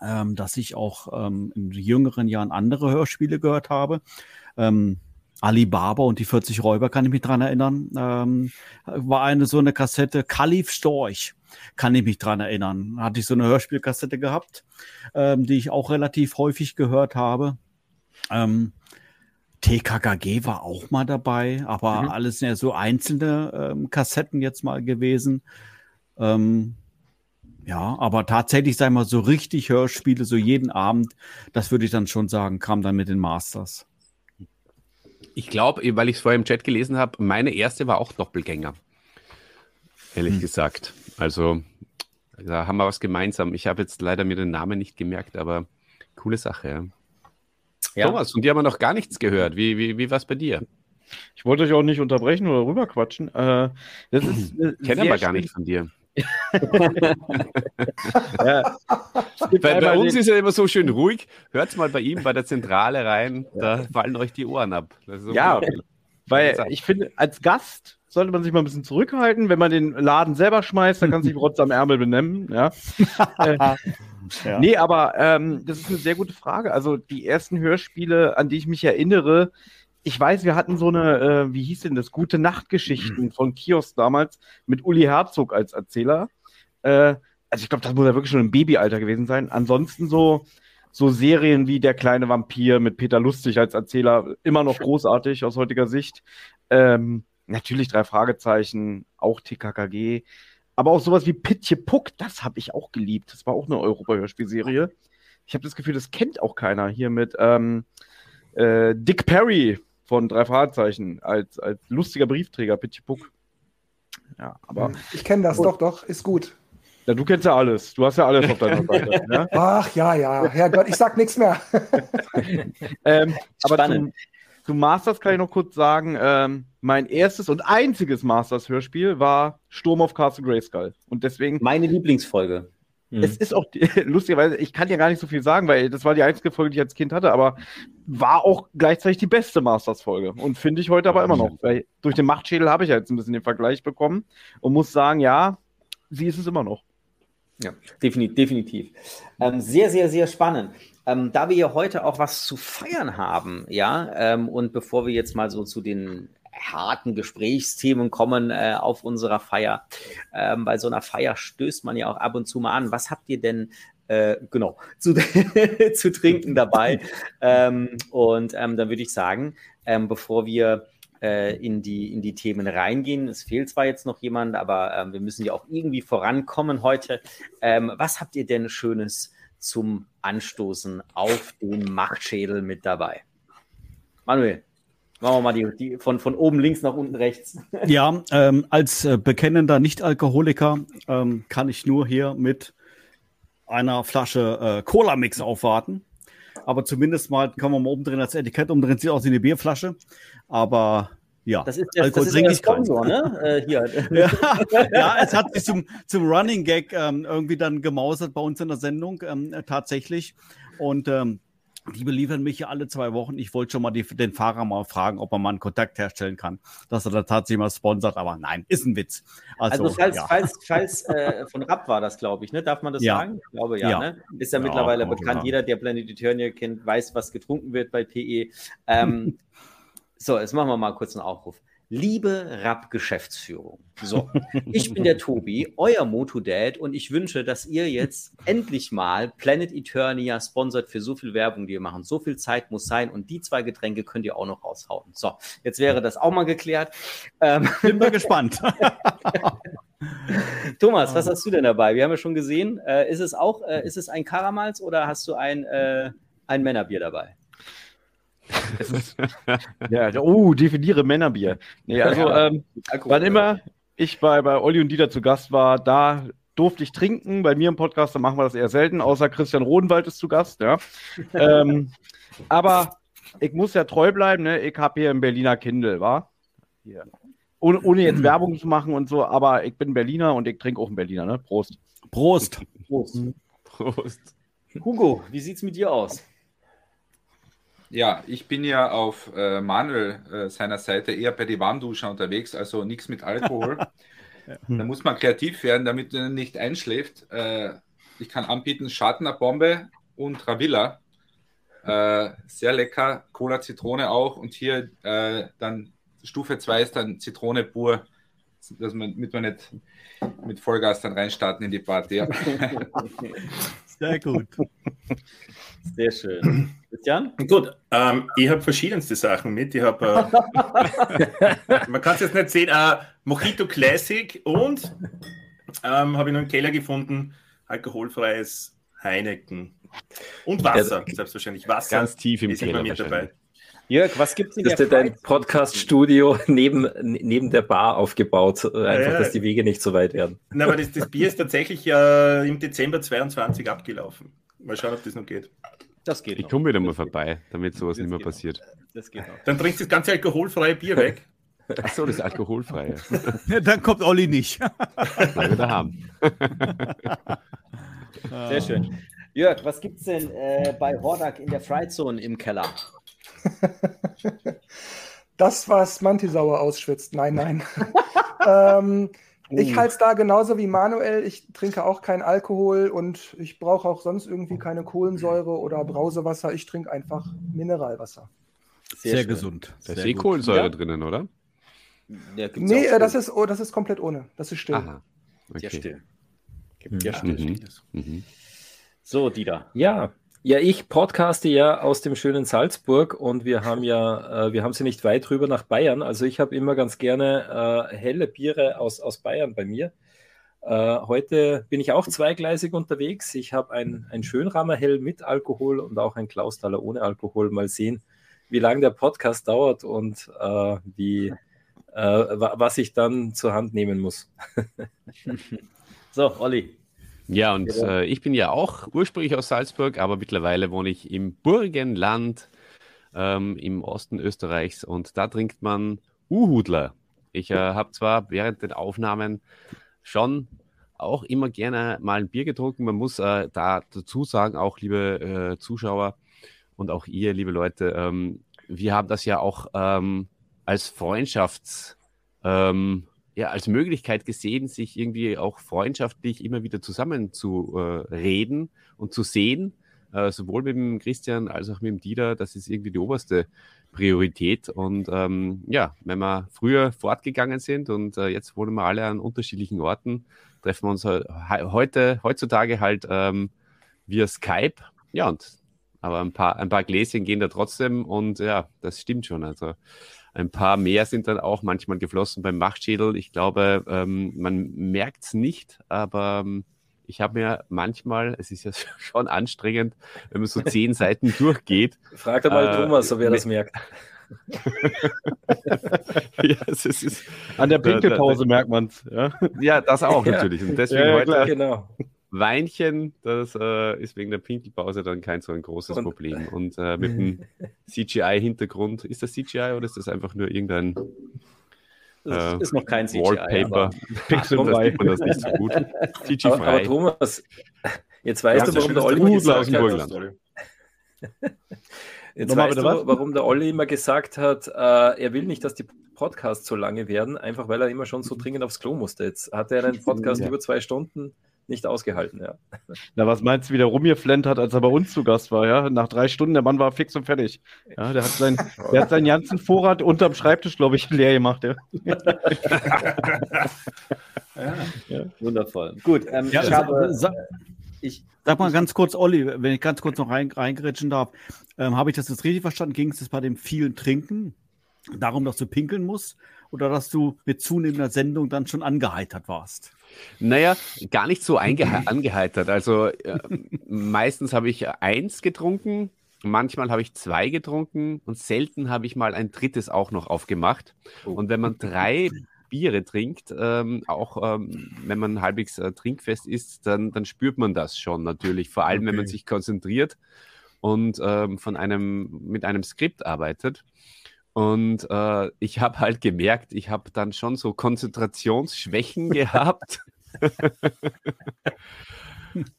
ähm, dass ich auch ähm, in jüngeren Jahren andere Hörspiele gehört habe. Ähm, Alibaba und die 40 Räuber, kann ich mich dran erinnern. Ähm, war eine so eine Kassette, Kalif Storch, kann ich mich dran erinnern. Hatte ich so eine Hörspielkassette gehabt, ähm, die ich auch relativ häufig gehört habe. Ähm, TKKG war auch mal dabei, aber mhm. alles ja so einzelne ähm, Kassetten jetzt mal gewesen. Ähm, ja, aber tatsächlich, sei mal, so richtig Hörspiele, so jeden Abend, das würde ich dann schon sagen, kam dann mit den Masters ich glaube, weil ich es vorher im Chat gelesen habe, meine erste war auch Doppelgänger. Ehrlich hm. gesagt. Also, da haben wir was gemeinsam. Ich habe jetzt leider mir den Namen nicht gemerkt, aber coole Sache. Ja. ja. Thomas, und die haben wir noch gar nichts gehört. Wie, wie, wie war es bei dir? Ich wollte euch auch nicht unterbrechen oder rüberquatschen. Äh, das ist Kenne aber gar nicht von dir. Ja. bei, bei uns ist ja immer so schön ruhig. Hört mal bei ihm bei der Zentrale rein, da fallen euch die Ohren ab. Ja, weil ich finde, als Gast sollte man sich mal ein bisschen zurückhalten. Wenn man den Laden selber schmeißt, dann kann sich Rotz am Ärmel benennen. Ja. äh, ja. Nee, aber ähm, das ist eine sehr gute Frage. Also die ersten Hörspiele, an die ich mich erinnere, ich weiß, wir hatten so eine, äh, wie hieß denn das, gute Nachtgeschichten mhm. von Kiosk damals mit Uli Herzog als Erzähler. Äh, also ich glaube, das muss ja wirklich schon im Babyalter gewesen sein. Ansonsten so, so Serien wie Der kleine Vampir mit Peter Lustig als Erzähler, immer noch großartig aus heutiger Sicht. Ähm, natürlich drei Fragezeichen, auch TKKG. Aber auch sowas wie Pitje Puck, das habe ich auch geliebt. Das war auch eine Europa-Hörspielserie. Ich habe das Gefühl, das kennt auch keiner hier mit ähm, äh, Dick Perry von drei Fragezeichen als, als lustiger Briefträger, Pitchy Puck. Ja, aber. Ich kenne das, oh. doch, doch, ist gut. Ja, du kennst ja alles. Du hast ja alles auf deiner Seite. Ne? Ach ja, ja. Herrgott, ich sag nichts mehr. ähm, aber zum, zum, Masters kann ich noch kurz sagen, ähm, mein erstes und einziges Masters-Hörspiel war Sturm auf Castle Grayskull. Und deswegen. Meine Lieblingsfolge. Mhm. Es ist auch lustigerweise, ich kann ja gar nicht so viel sagen, weil das war die einzige Folge, die ich als Kind hatte, aber war auch gleichzeitig die beste Masters-Folge. Und finde ich heute aber immer noch. Weil durch den Machtschädel habe ich ja jetzt ein bisschen den Vergleich bekommen und muss sagen, ja, sie ist es immer noch. Ja, definitiv. definitiv. Ähm, sehr, sehr, sehr spannend. Ähm, da wir ja heute auch was zu feiern haben, ja, ähm, und bevor wir jetzt mal so zu den harten Gesprächsthemen kommen äh, auf unserer Feier. Ähm, bei so einer Feier stößt man ja auch ab und zu mal an. Was habt ihr denn äh, genau zu, zu trinken dabei? ähm, und ähm, dann würde ich sagen, ähm, bevor wir äh, in, die, in die Themen reingehen, es fehlt zwar jetzt noch jemand, aber ähm, wir müssen ja auch irgendwie vorankommen heute. Ähm, was habt ihr denn Schönes zum Anstoßen auf den Machtschädel mit dabei? Manuel. Machen wir mal die, die von, von oben links nach unten rechts. Ja, ähm, als äh, bekennender Nicht-Alkoholiker ähm, kann ich nur hier mit einer Flasche äh, Cola-Mix aufwarten. Aber zumindest mal kann man mal umdrehen, das Etikett umdrehen, sieht aus wie eine Bierflasche. Aber ja, das ist der, Alkohol das ist der Sponsor, ne? äh, hier. ja, ja, es hat sich zum, zum Running Gag ähm, irgendwie dann gemausert bei uns in der Sendung, ähm, tatsächlich. Und ähm, die beliefern mich ja alle zwei Wochen. Ich wollte schon mal die, den Fahrer mal fragen, ob man mal einen Kontakt herstellen kann, dass er da tatsächlich mal sponsert. Aber nein, ist ein Witz. Also, also falls, ja. falls, falls äh, von Rapp war das, glaube ich, ne? Darf man das ja. sagen? Ich glaube ja. ja. Ne? Ist ja, mittlerweile bekannt. Jeder, der Planet Eternia kennt, weiß, was getrunken wird bei PE. Ähm, so, jetzt machen wir mal kurz einen Aufruf. Liebe Rapp-Geschäftsführung, so, ich bin der Tobi, euer Moto-Dad und ich wünsche, dass ihr jetzt endlich mal Planet Eternia sponsert für so viel Werbung, die ihr machen. So viel Zeit muss sein und die zwei Getränke könnt ihr auch noch raushauen. So, jetzt wäre das auch mal geklärt. Ähm, bin mal gespannt. Thomas, was hast du denn dabei? Wir haben ja schon gesehen, äh, ist es auch, äh, ist es ein Karamals oder hast du ein, äh, ein Männerbier dabei? ja, oh, definiere Männerbier. Nee, also, ähm, wann immer ich bei, bei Olli und Dieter zu Gast war, da durfte ich trinken. Bei mir im Podcast, da machen wir das eher selten, außer Christian Rodenwald ist zu Gast, ja. ähm, aber ich muss ja treu bleiben, ne? Ich habe hier ein Berliner Kindle, wa? Hier. Ohne, ohne jetzt Werbung zu machen und so, aber ich bin Berliner und ich trinke auch einen Berliner, ne? Prost. Prost. Prost. Prost. Hugo, wie sieht's mit dir aus? Ja, ich bin ja auf äh, Manuel äh, seiner Seite eher bei die Warmduscher unterwegs, also nichts mit Alkohol. Da muss man kreativ werden, damit man nicht einschläft. Äh, ich kann anbieten Schartner Bombe und Ravilla. Äh, sehr lecker, Cola Zitrone auch. Und hier äh, dann Stufe 2 ist dann Zitrone pur, dass man, damit man nicht mit Vollgas dann reinstarten in die Party. Ja. Sehr gut. Sehr schön. Christian? Gut, ähm, ich habe verschiedenste Sachen mit. Ich habe, äh, man kann es jetzt nicht sehen, äh, Mojito Classic und ähm, habe ich noch einen Keller gefunden, alkoholfreies Heineken. Und Wasser, ja, selbstverständlich. Wasser ganz tief im Keller mit dabei. Jörg, was gibt es in der Ist dein Podcast-Studio neben, neben der Bar aufgebaut, einfach, ja, dass die Wege nicht so weit werden? Na, aber das, das Bier ist tatsächlich äh, im Dezember 22 abgelaufen. Mal schauen, ob das noch geht. Das geht. Ich komme wieder mal vorbei, damit sowas das nicht mehr passiert. Das geht auch. Dann trinkst du das ganze alkoholfreie Bier weg. Achso, das alkoholfreie. ja, dann kommt Olli nicht. Weil wir da haben. Sehr schön. Jörg, was gibt es denn äh, bei Hordak in der Fried Zone im Keller? das, was Mantisauer ausschwitzt. Nein, nein. ähm, ich uh. halte es da genauso wie Manuel. Ich trinke auch keinen Alkohol und ich brauche auch sonst irgendwie keine Kohlensäure oder Brausewasser. Ich trinke einfach Mineralwasser. Sehr, Sehr gesund. Da ist eh Kohlensäure ja. drinnen, oder? Ja, nee, äh, das, ist, oh, das ist komplett ohne. Das ist still. Aha. Okay. Sehr still. Gibt ja, still. Mhm. Mhm. So, Dieter. Ja, ja, ich podcaste ja aus dem schönen Salzburg und wir haben ja, äh, wir haben sie nicht weit rüber nach Bayern. Also ich habe immer ganz gerne äh, helle Biere aus, aus Bayern bei mir. Äh, heute bin ich auch zweigleisig unterwegs. Ich habe ein, ein Schönramer Hell mit Alkohol und auch ein Klaustaler ohne Alkohol. Mal sehen, wie lange der Podcast dauert und äh, wie, äh, was ich dann zur Hand nehmen muss. so, Olli. Ja, und äh, ich bin ja auch ursprünglich aus Salzburg, aber mittlerweile wohne ich im Burgenland ähm, im Osten Österreichs und da trinkt man Uhudler. Ich äh, habe zwar während den Aufnahmen schon auch immer gerne mal ein Bier getrunken. Man muss äh, da dazu sagen, auch liebe äh, Zuschauer und auch ihr, liebe Leute, ähm, wir haben das ja auch ähm, als Freundschafts, ähm, ja, als Möglichkeit gesehen, sich irgendwie auch freundschaftlich immer wieder zusammen zu äh, reden und zu sehen. Äh, sowohl mit dem Christian als auch mit dem Dieter, das ist irgendwie die oberste Priorität. Und ähm, ja, wenn wir früher fortgegangen sind und äh, jetzt wohnen wir alle an unterschiedlichen Orten, treffen wir uns heute, heutzutage halt ähm, via Skype. Ja, und aber ein paar, ein paar Gläschen gehen da trotzdem und ja, das stimmt schon. Also ein paar mehr sind dann auch manchmal geflossen beim Machtschädel. Ich glaube, ähm, man merkt es nicht, aber ähm, ich habe mir manchmal, es ist ja schon anstrengend, wenn man so zehn Seiten durchgeht. Frag doch mal äh, Thomas, ob er das merkt. ja, es ist, An der Pinkelpause merkt man es. Ja? ja? das auch natürlich. Und deswegen ja, heute genau. Weinchen, das äh, ist wegen der Pinkelpause dann kein so ein großes und, Problem. Und äh, mit dem CGI-Hintergrund, ist das CGI oder ist das einfach nur irgendein das äh, ist noch kein CGI. Wallpaper. Pixel das man das nicht so gut. CGI aber, aber Thomas, jetzt weißt du, warum der Olli gesagt hat. Jetzt weißt du, warum der Olli immer gesagt hat, äh, er will nicht, dass die Podcasts so lange werden, einfach weil er immer schon so dringend aufs Klo musste. Jetzt hat er einen Podcast ja. über zwei Stunden nicht ausgehalten, ja. Na, was meinst du, wie der rumgeflennt hat, als er bei uns zu Gast war, ja? Nach drei Stunden, der Mann war fix und fertig. Ja, der hat, sein, der hat seinen ganzen Vorrat unterm Schreibtisch, glaube ich, leer gemacht, ja. ja. ja. Wundervoll. Gut, ähm, ja, ich habe... Sag, ich, sag mal ganz kurz, Olli, wenn ich ganz kurz noch rein, reingrätschen darf, ähm, habe ich das jetzt richtig verstanden? Ging es jetzt bei dem vielen Trinken darum, dass du pinkeln musst oder dass du mit zunehmender Sendung dann schon angeheitert warst? Naja, gar nicht so angeheitert. Also äh, meistens habe ich eins getrunken, manchmal habe ich zwei getrunken und selten habe ich mal ein drittes auch noch aufgemacht. Oh. Und wenn man drei Biere trinkt, ähm, auch ähm, wenn man halbwegs äh, trinkfest ist, dann, dann spürt man das schon natürlich. Vor allem, okay. wenn man sich konzentriert und ähm, von einem, mit einem Skript arbeitet. Und äh, ich habe halt gemerkt, ich habe dann schon so Konzentrationsschwächen gehabt.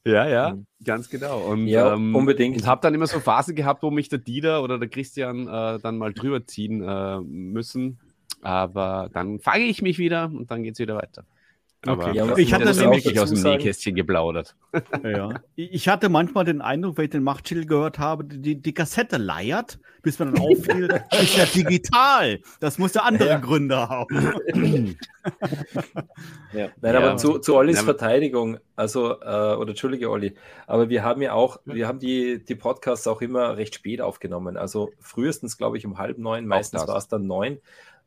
ja, ja, ganz genau. Und, ja, ähm, unbedingt. Und habe dann immer so Phasen gehabt, wo mich der Dieter oder der Christian äh, dann mal drüber ziehen äh, müssen. Aber dann fange ich mich wieder und dann geht es wieder weiter. Aber okay. ja, ich hatte das nämlich aus dem Nähkästchen geplaudert. Ja. Ich hatte manchmal den Eindruck, wenn ich den Machtschild gehört habe, die, die Kassette leiert, bis man dann auffiel, ist ja digital. Das muss ja andere ja. Gründe haben. ja. Nein, aber zu, zu Ollis Verteidigung, also, äh, oder Entschuldige, Olli, aber wir haben ja auch, wir haben die, die Podcasts auch immer recht spät aufgenommen. Also frühestens, glaube ich, um halb neun, meistens war es dann neun.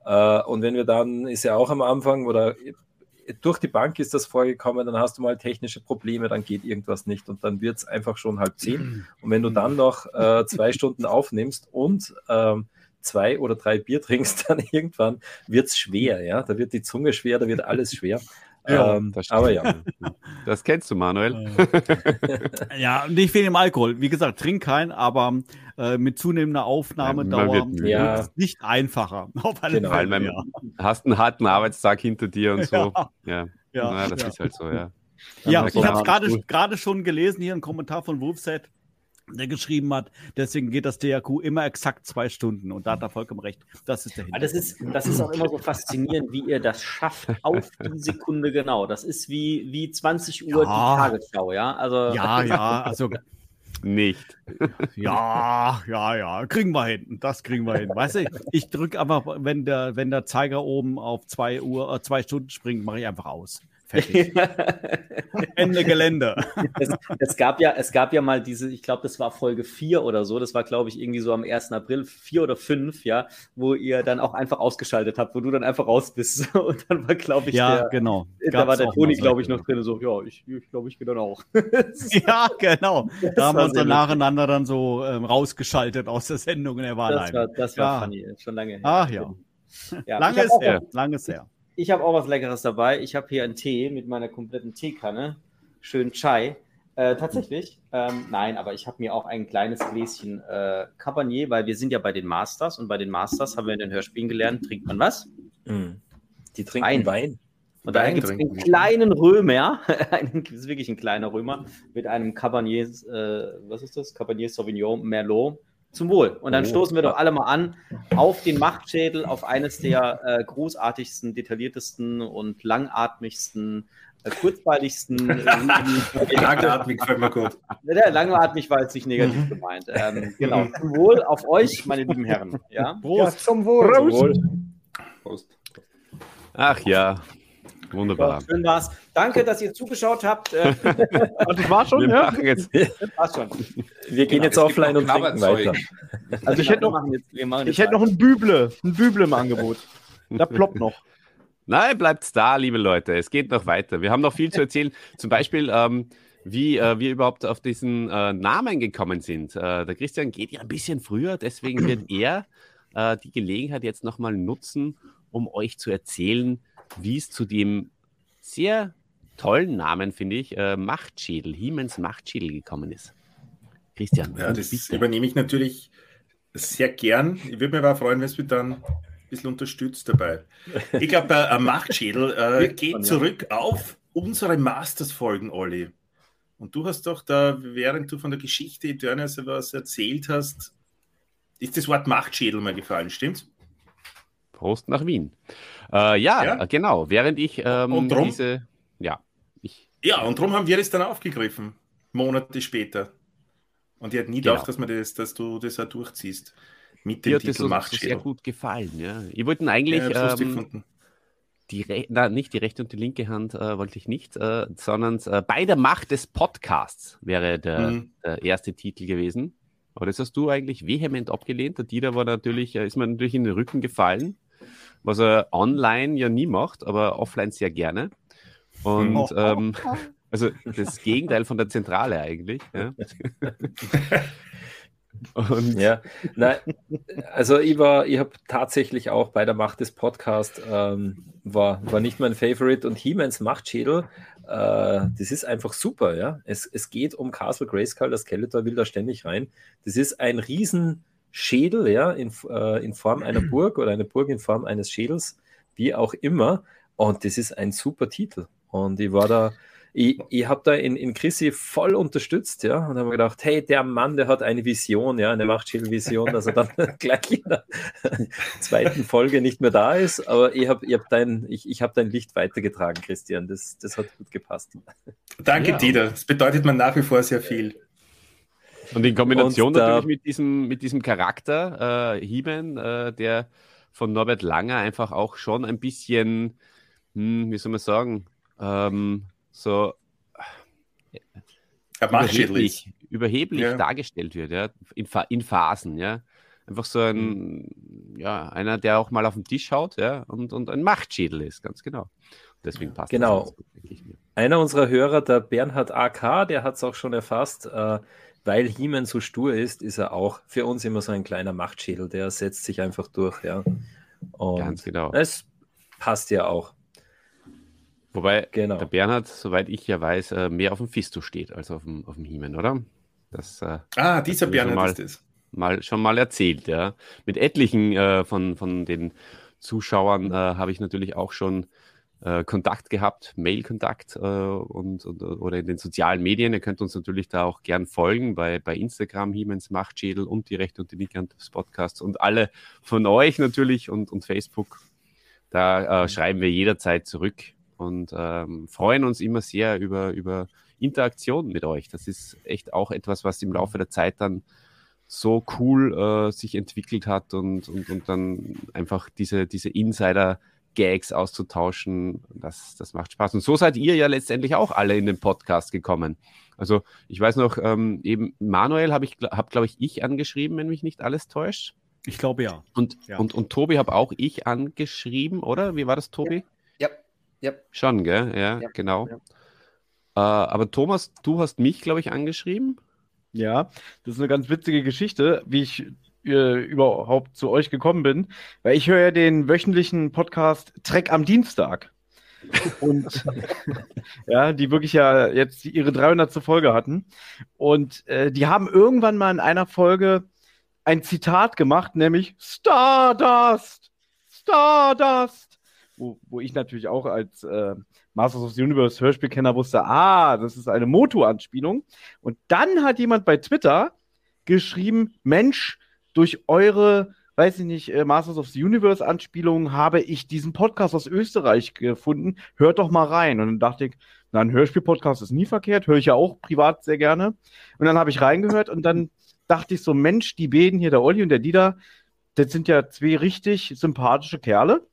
Uh, und wenn wir dann, ist ja auch am Anfang oder durch die Bank ist das vorgekommen, dann hast du mal technische Probleme, dann geht irgendwas nicht und dann wird es einfach schon halb zehn. Und wenn du dann noch äh, zwei Stunden aufnimmst und ähm, zwei oder drei Bier trinkst, dann irgendwann wird es schwer, ja. Da wird die Zunge schwer, da wird alles schwer. Ja, ähm, aber ja. Das kennst du, Manuel. ja, nicht wegen dem Alkohol. Wie gesagt, trink keinen, aber äh, mit zunehmender Aufnahmedauer ja, wird es nicht einfacher. Auf alle genau, Fälle, ja. hast einen harten Arbeitstag hinter dir und so. Ja, ja. Na, das ist halt so, ja. Ja, ich habe es gerade schon gelesen, hier ein Kommentar von Wolfset der geschrieben hat, deswegen geht das DRQ immer exakt zwei Stunden und da hat er vollkommen recht. Das ist der Hintergrund. Das ist, das ist auch immer so faszinierend, wie ihr das schafft, auf die Sekunde genau. Das ist wie, wie 20 Uhr ja. die Tagesschau, ja? Also, ja, ja, also nicht. Ja, ja, ja, kriegen wir hin. Das kriegen wir hin. Weißt du, ich drücke einfach, wenn der, wenn der Zeiger oben auf zwei Uhr, äh, zwei Stunden springt, mache ich einfach aus. Fertig. Ende Gelände. Es, es, gab ja, es gab ja mal diese, ich glaube, das war Folge 4 oder so, das war, glaube ich, irgendwie so am 1. April, 4 oder 5, ja, wo ihr dann auch einfach ausgeschaltet habt, wo du dann einfach raus bist. Und dann war, glaube ich, ja, der, genau. da war der Toni, glaube ich, noch drin, so, ja, ich, ich glaube, ich gehe dann auch. ja, genau. Da haben wir uns dann nacheinander dann so ähm, rausgeschaltet aus der Sendung und er war das allein. War, das war ja. funny, schon lange her. Ach ja. ja lange ist her, lange ist her. Ich habe auch was Leckeres dabei. Ich habe hier einen Tee mit meiner kompletten Teekanne. schön Chai. Äh, tatsächlich, ähm, nein, aber ich habe mir auch ein kleines Gläschen äh, Cabernet, weil wir sind ja bei den Masters und bei den Masters haben wir in den Hörspielen gelernt, trinkt man was? Mm. Die trinken Wein. Wein. Und da gibt es einen kleinen Römer, das ist wirklich ein kleiner Römer, mit einem Cabernet, äh, was ist das? Cabernet Sauvignon Merlot zum Wohl. Und dann oh. stoßen wir doch alle mal an auf den Machtschädel, auf eines der äh, großartigsten, detailliertesten und langatmigsten, äh, kurzweiligsten. Äh, langatmig fällt mir gut. Der langatmig war jetzt nicht negativ mhm. gemeint. Ähm, genau. Zum Wohl auf euch, meine lieben Herren. Ja? Prost. Ja, zum Wohl. Prost. Prost. Ach ja, Wunderbar. Ja, schön war's. Danke, dass ihr zugeschaut habt. das war schon, ja? Jetzt. Das war schon. Wir gehen genau, jetzt offline und trinken weiter. Also ich hätte noch, ich hätte noch ein Büble, ein Büble im Angebot. Da ploppt noch. Nein, bleibt's da, liebe Leute. Es geht noch weiter. Wir haben noch viel zu erzählen. Zum Beispiel, ähm, wie äh, wir überhaupt auf diesen äh, Namen gekommen sind. Äh, der Christian geht ja ein bisschen früher, deswegen wird er äh, die Gelegenheit jetzt nochmal nutzen, um euch zu erzählen, wie es zu dem sehr tollen Namen, finde ich, äh, Machtschädel, Hiemens Machtschädel gekommen ist. Christian. Ja, das bitte. übernehme ich natürlich sehr gern. Ich würde mich aber freuen, wenn es mich dann ein bisschen unterstützt dabei. Ich glaube, äh, Machtschädel äh, geht zurück auf unsere Masters-Folgen, Olli. Und du hast doch da, während du von der Geschichte Eternas was erzählt hast, ist das Wort Machtschädel mal gefallen, stimmt's? Prost nach Wien. Äh, ja, ja, genau. Während ich ähm, und drum, diese. Ja, ich, ja, und darum haben wir das dann aufgegriffen, Monate später. Und ich hätte nie genau. gedacht, dass, man das, dass du das auch durchziehst. Mit dem Dir Titel das Macht sehr gut gefallen. Ja. Ich wollte eigentlich. Ja, ähm, die Re na, nicht die rechte und die linke Hand äh, wollte ich nicht, äh, sondern äh, bei der Macht des Podcasts wäre der, mhm. der, erste Titel gewesen. Aber das hast du eigentlich vehement abgelehnt. Der Dieter war natürlich, äh, ist mir natürlich in den Rücken gefallen was er online ja nie macht, aber offline sehr gerne. Und oh. ähm, also das Gegenteil von der Zentrale eigentlich. Ja. Und ja, nein, also ich war, ich habe tatsächlich auch bei der Macht des Podcasts, ähm, war, war nicht mein Favorite und He-Mans Machtschädel, äh, das ist einfach super, ja. Es, es geht um Castle Grayskull, das Skeletor will da ständig rein. Das ist ein riesen Schädel, ja, in, äh, in Form einer Burg oder eine Burg in Form eines Schädels, wie auch immer. Und das ist ein super Titel. Und ich war da, ich, ich habe da in, in Chrissy voll unterstützt, ja, und habe gedacht, hey, der Mann, der hat eine Vision, ja, eine Machtschädel-Vision, dass er dann gleich in der zweiten Folge nicht mehr da ist. Aber ich habe ich hab dein, ich, ich hab dein Licht weitergetragen, Christian. Das, das hat gut gepasst. Danke, ja. Dieter. Das bedeutet mir nach wie vor sehr viel. Und in Kombination und, natürlich mit diesem, mit diesem Charakter, äh, He-Man, äh, der von Norbert Langer einfach auch schon ein bisschen, hm, wie soll man sagen, ähm, so überheblich, überheblich ja. dargestellt wird, ja, in, in Phasen, ja. Einfach so ein, mhm. ja, einer, der auch mal auf den Tisch haut, ja, und, und ein Machtschädel ist, ganz genau. Deswegen passt genau. das. Genau. Einer unserer Hörer, der Bernhard AK, der hat es auch schon erfasst, äh, weil He-Man so stur ist, ist er auch für uns immer so ein kleiner Machtschädel, der setzt sich einfach durch, ja. Und Ganz genau. Es passt ja auch. Wobei genau. der Bernhard, soweit ich ja weiß, äh, mehr auf dem Fisto steht als auf dem, auf dem He-Man, oder? Das, äh, ah, dieser Bernhard mal, ist es. Mal, schon mal erzählt, ja. Mit etlichen äh, von, von den Zuschauern äh, habe ich natürlich auch schon äh, Kontakt gehabt, Mail-Kontakt äh, und, und, oder in den sozialen Medien. Ihr könnt uns natürlich da auch gern folgen bei, bei Instagram, Hiemens Machtschädel und die Rechte und die Linke des Podcasts und alle von euch natürlich und, und Facebook. Da äh, mhm. schreiben wir jederzeit zurück und ähm, freuen uns immer sehr über, über Interaktion mit euch. Das ist echt auch etwas, was im Laufe der Zeit dann so cool äh, sich entwickelt hat und, und, und dann einfach diese, diese Insider- Gags auszutauschen. Das, das macht Spaß. Und so seid ihr ja letztendlich auch alle in den Podcast gekommen. Also ich weiß noch, ähm, eben Manuel habe ich, hab, glaube ich, ich angeschrieben, wenn mich nicht alles täuscht. Ich glaube ja. Und, ja. und, und Tobi habe auch ich angeschrieben, oder? Wie war das, Tobi? Ja. ja. Schon, gell? Ja, ja. genau. Ja. Äh, aber Thomas, du hast mich, glaube ich, angeschrieben. Ja, das ist eine ganz witzige Geschichte, wie ich äh, überhaupt zu euch gekommen bin, weil ich höre ja den wöchentlichen Podcast Trek am Dienstag. und ja, die wirklich ja jetzt ihre 300. Folge hatten. Und äh, die haben irgendwann mal in einer Folge ein Zitat gemacht, nämlich Stardust, Stardust. Wo, wo ich natürlich auch als äh, Masters of the Universe Hörspielkenner wusste, ah, das ist eine Moto-Anspielung. Und dann hat jemand bei Twitter geschrieben, Mensch, durch eure weiß ich nicht, äh, Masters of the Universe Anspielungen habe ich diesen Podcast aus Österreich gefunden. Hört doch mal rein. Und dann dachte ich, na, ein Hörspiel-Podcast ist nie verkehrt, höre ich ja auch privat sehr gerne. Und dann habe ich reingehört und dann dachte ich so, Mensch, die beiden hier, der Olli und der Dieter, das sind ja zwei richtig sympathische Kerle.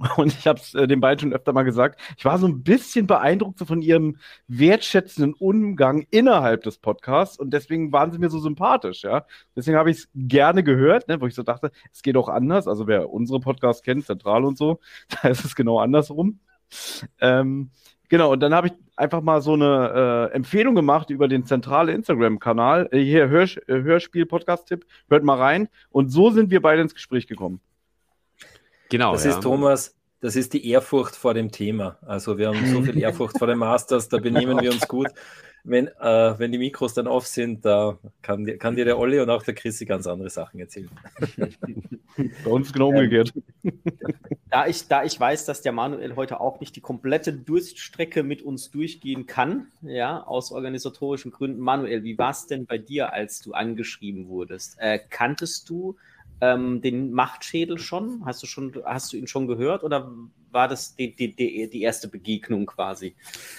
Und ich habe es äh, den beiden schon öfter mal gesagt. Ich war so ein bisschen beeindruckt so von ihrem wertschätzenden Umgang innerhalb des Podcasts und deswegen waren sie mir so sympathisch, ja. Deswegen habe ich es gerne gehört, ne, wo ich so dachte, es geht auch anders. Also wer unsere Podcasts kennt, Zentral und so, da ist es genau andersrum. Ähm, genau, und dann habe ich einfach mal so eine äh, Empfehlung gemacht über den zentrale Instagram-Kanal. Äh, hier äh, Hörspiel-Podcast-Tipp, hört mal rein. Und so sind wir beide ins Gespräch gekommen. Genau. Das ja. ist Thomas, das ist die Ehrfurcht vor dem Thema. Also wir haben so viel Ehrfurcht vor dem Masters, da benehmen wir uns gut. Wenn, äh, wenn die Mikros dann off sind, da kann, kann dir der Olli und auch der Chrissy ganz andere Sachen erzählen. Bei uns genau umgekehrt. Da ich, da ich weiß, dass der Manuel heute auch nicht die komplette Durststrecke mit uns durchgehen kann, ja, aus organisatorischen Gründen. Manuel, wie war es denn bei dir, als du angeschrieben wurdest? Äh, kanntest du ähm, den Machtschädel schon? Hast du schon, hast du ihn schon gehört oder war das die, die, die, die erste Begegnung quasi?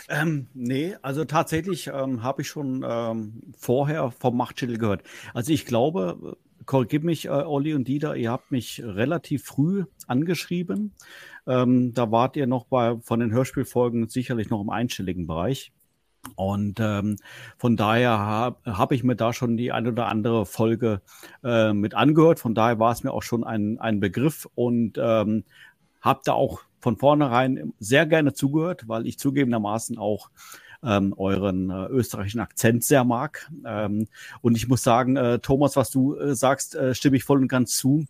Ähm, nee, also tatsächlich ähm, habe ich schon ähm, vorher vom Machtschädel gehört. Also ich glaube, korrigiert mich, äh, Olli und Dieter, ihr habt mich relativ früh angeschrieben. Ähm, da wart ihr noch bei, von den Hörspielfolgen sicherlich noch im einstelligen Bereich. Und ähm, von daher habe hab ich mir da schon die eine oder andere Folge äh, mit angehört. Von daher war es mir auch schon ein, ein Begriff und ähm, habe da auch von vornherein sehr gerne zugehört, weil ich zugegebenermaßen auch ähm, euren äh, österreichischen Akzent sehr mag. Ähm, und ich muss sagen, äh, Thomas, was du äh, sagst, äh, stimme ich voll und ganz zu.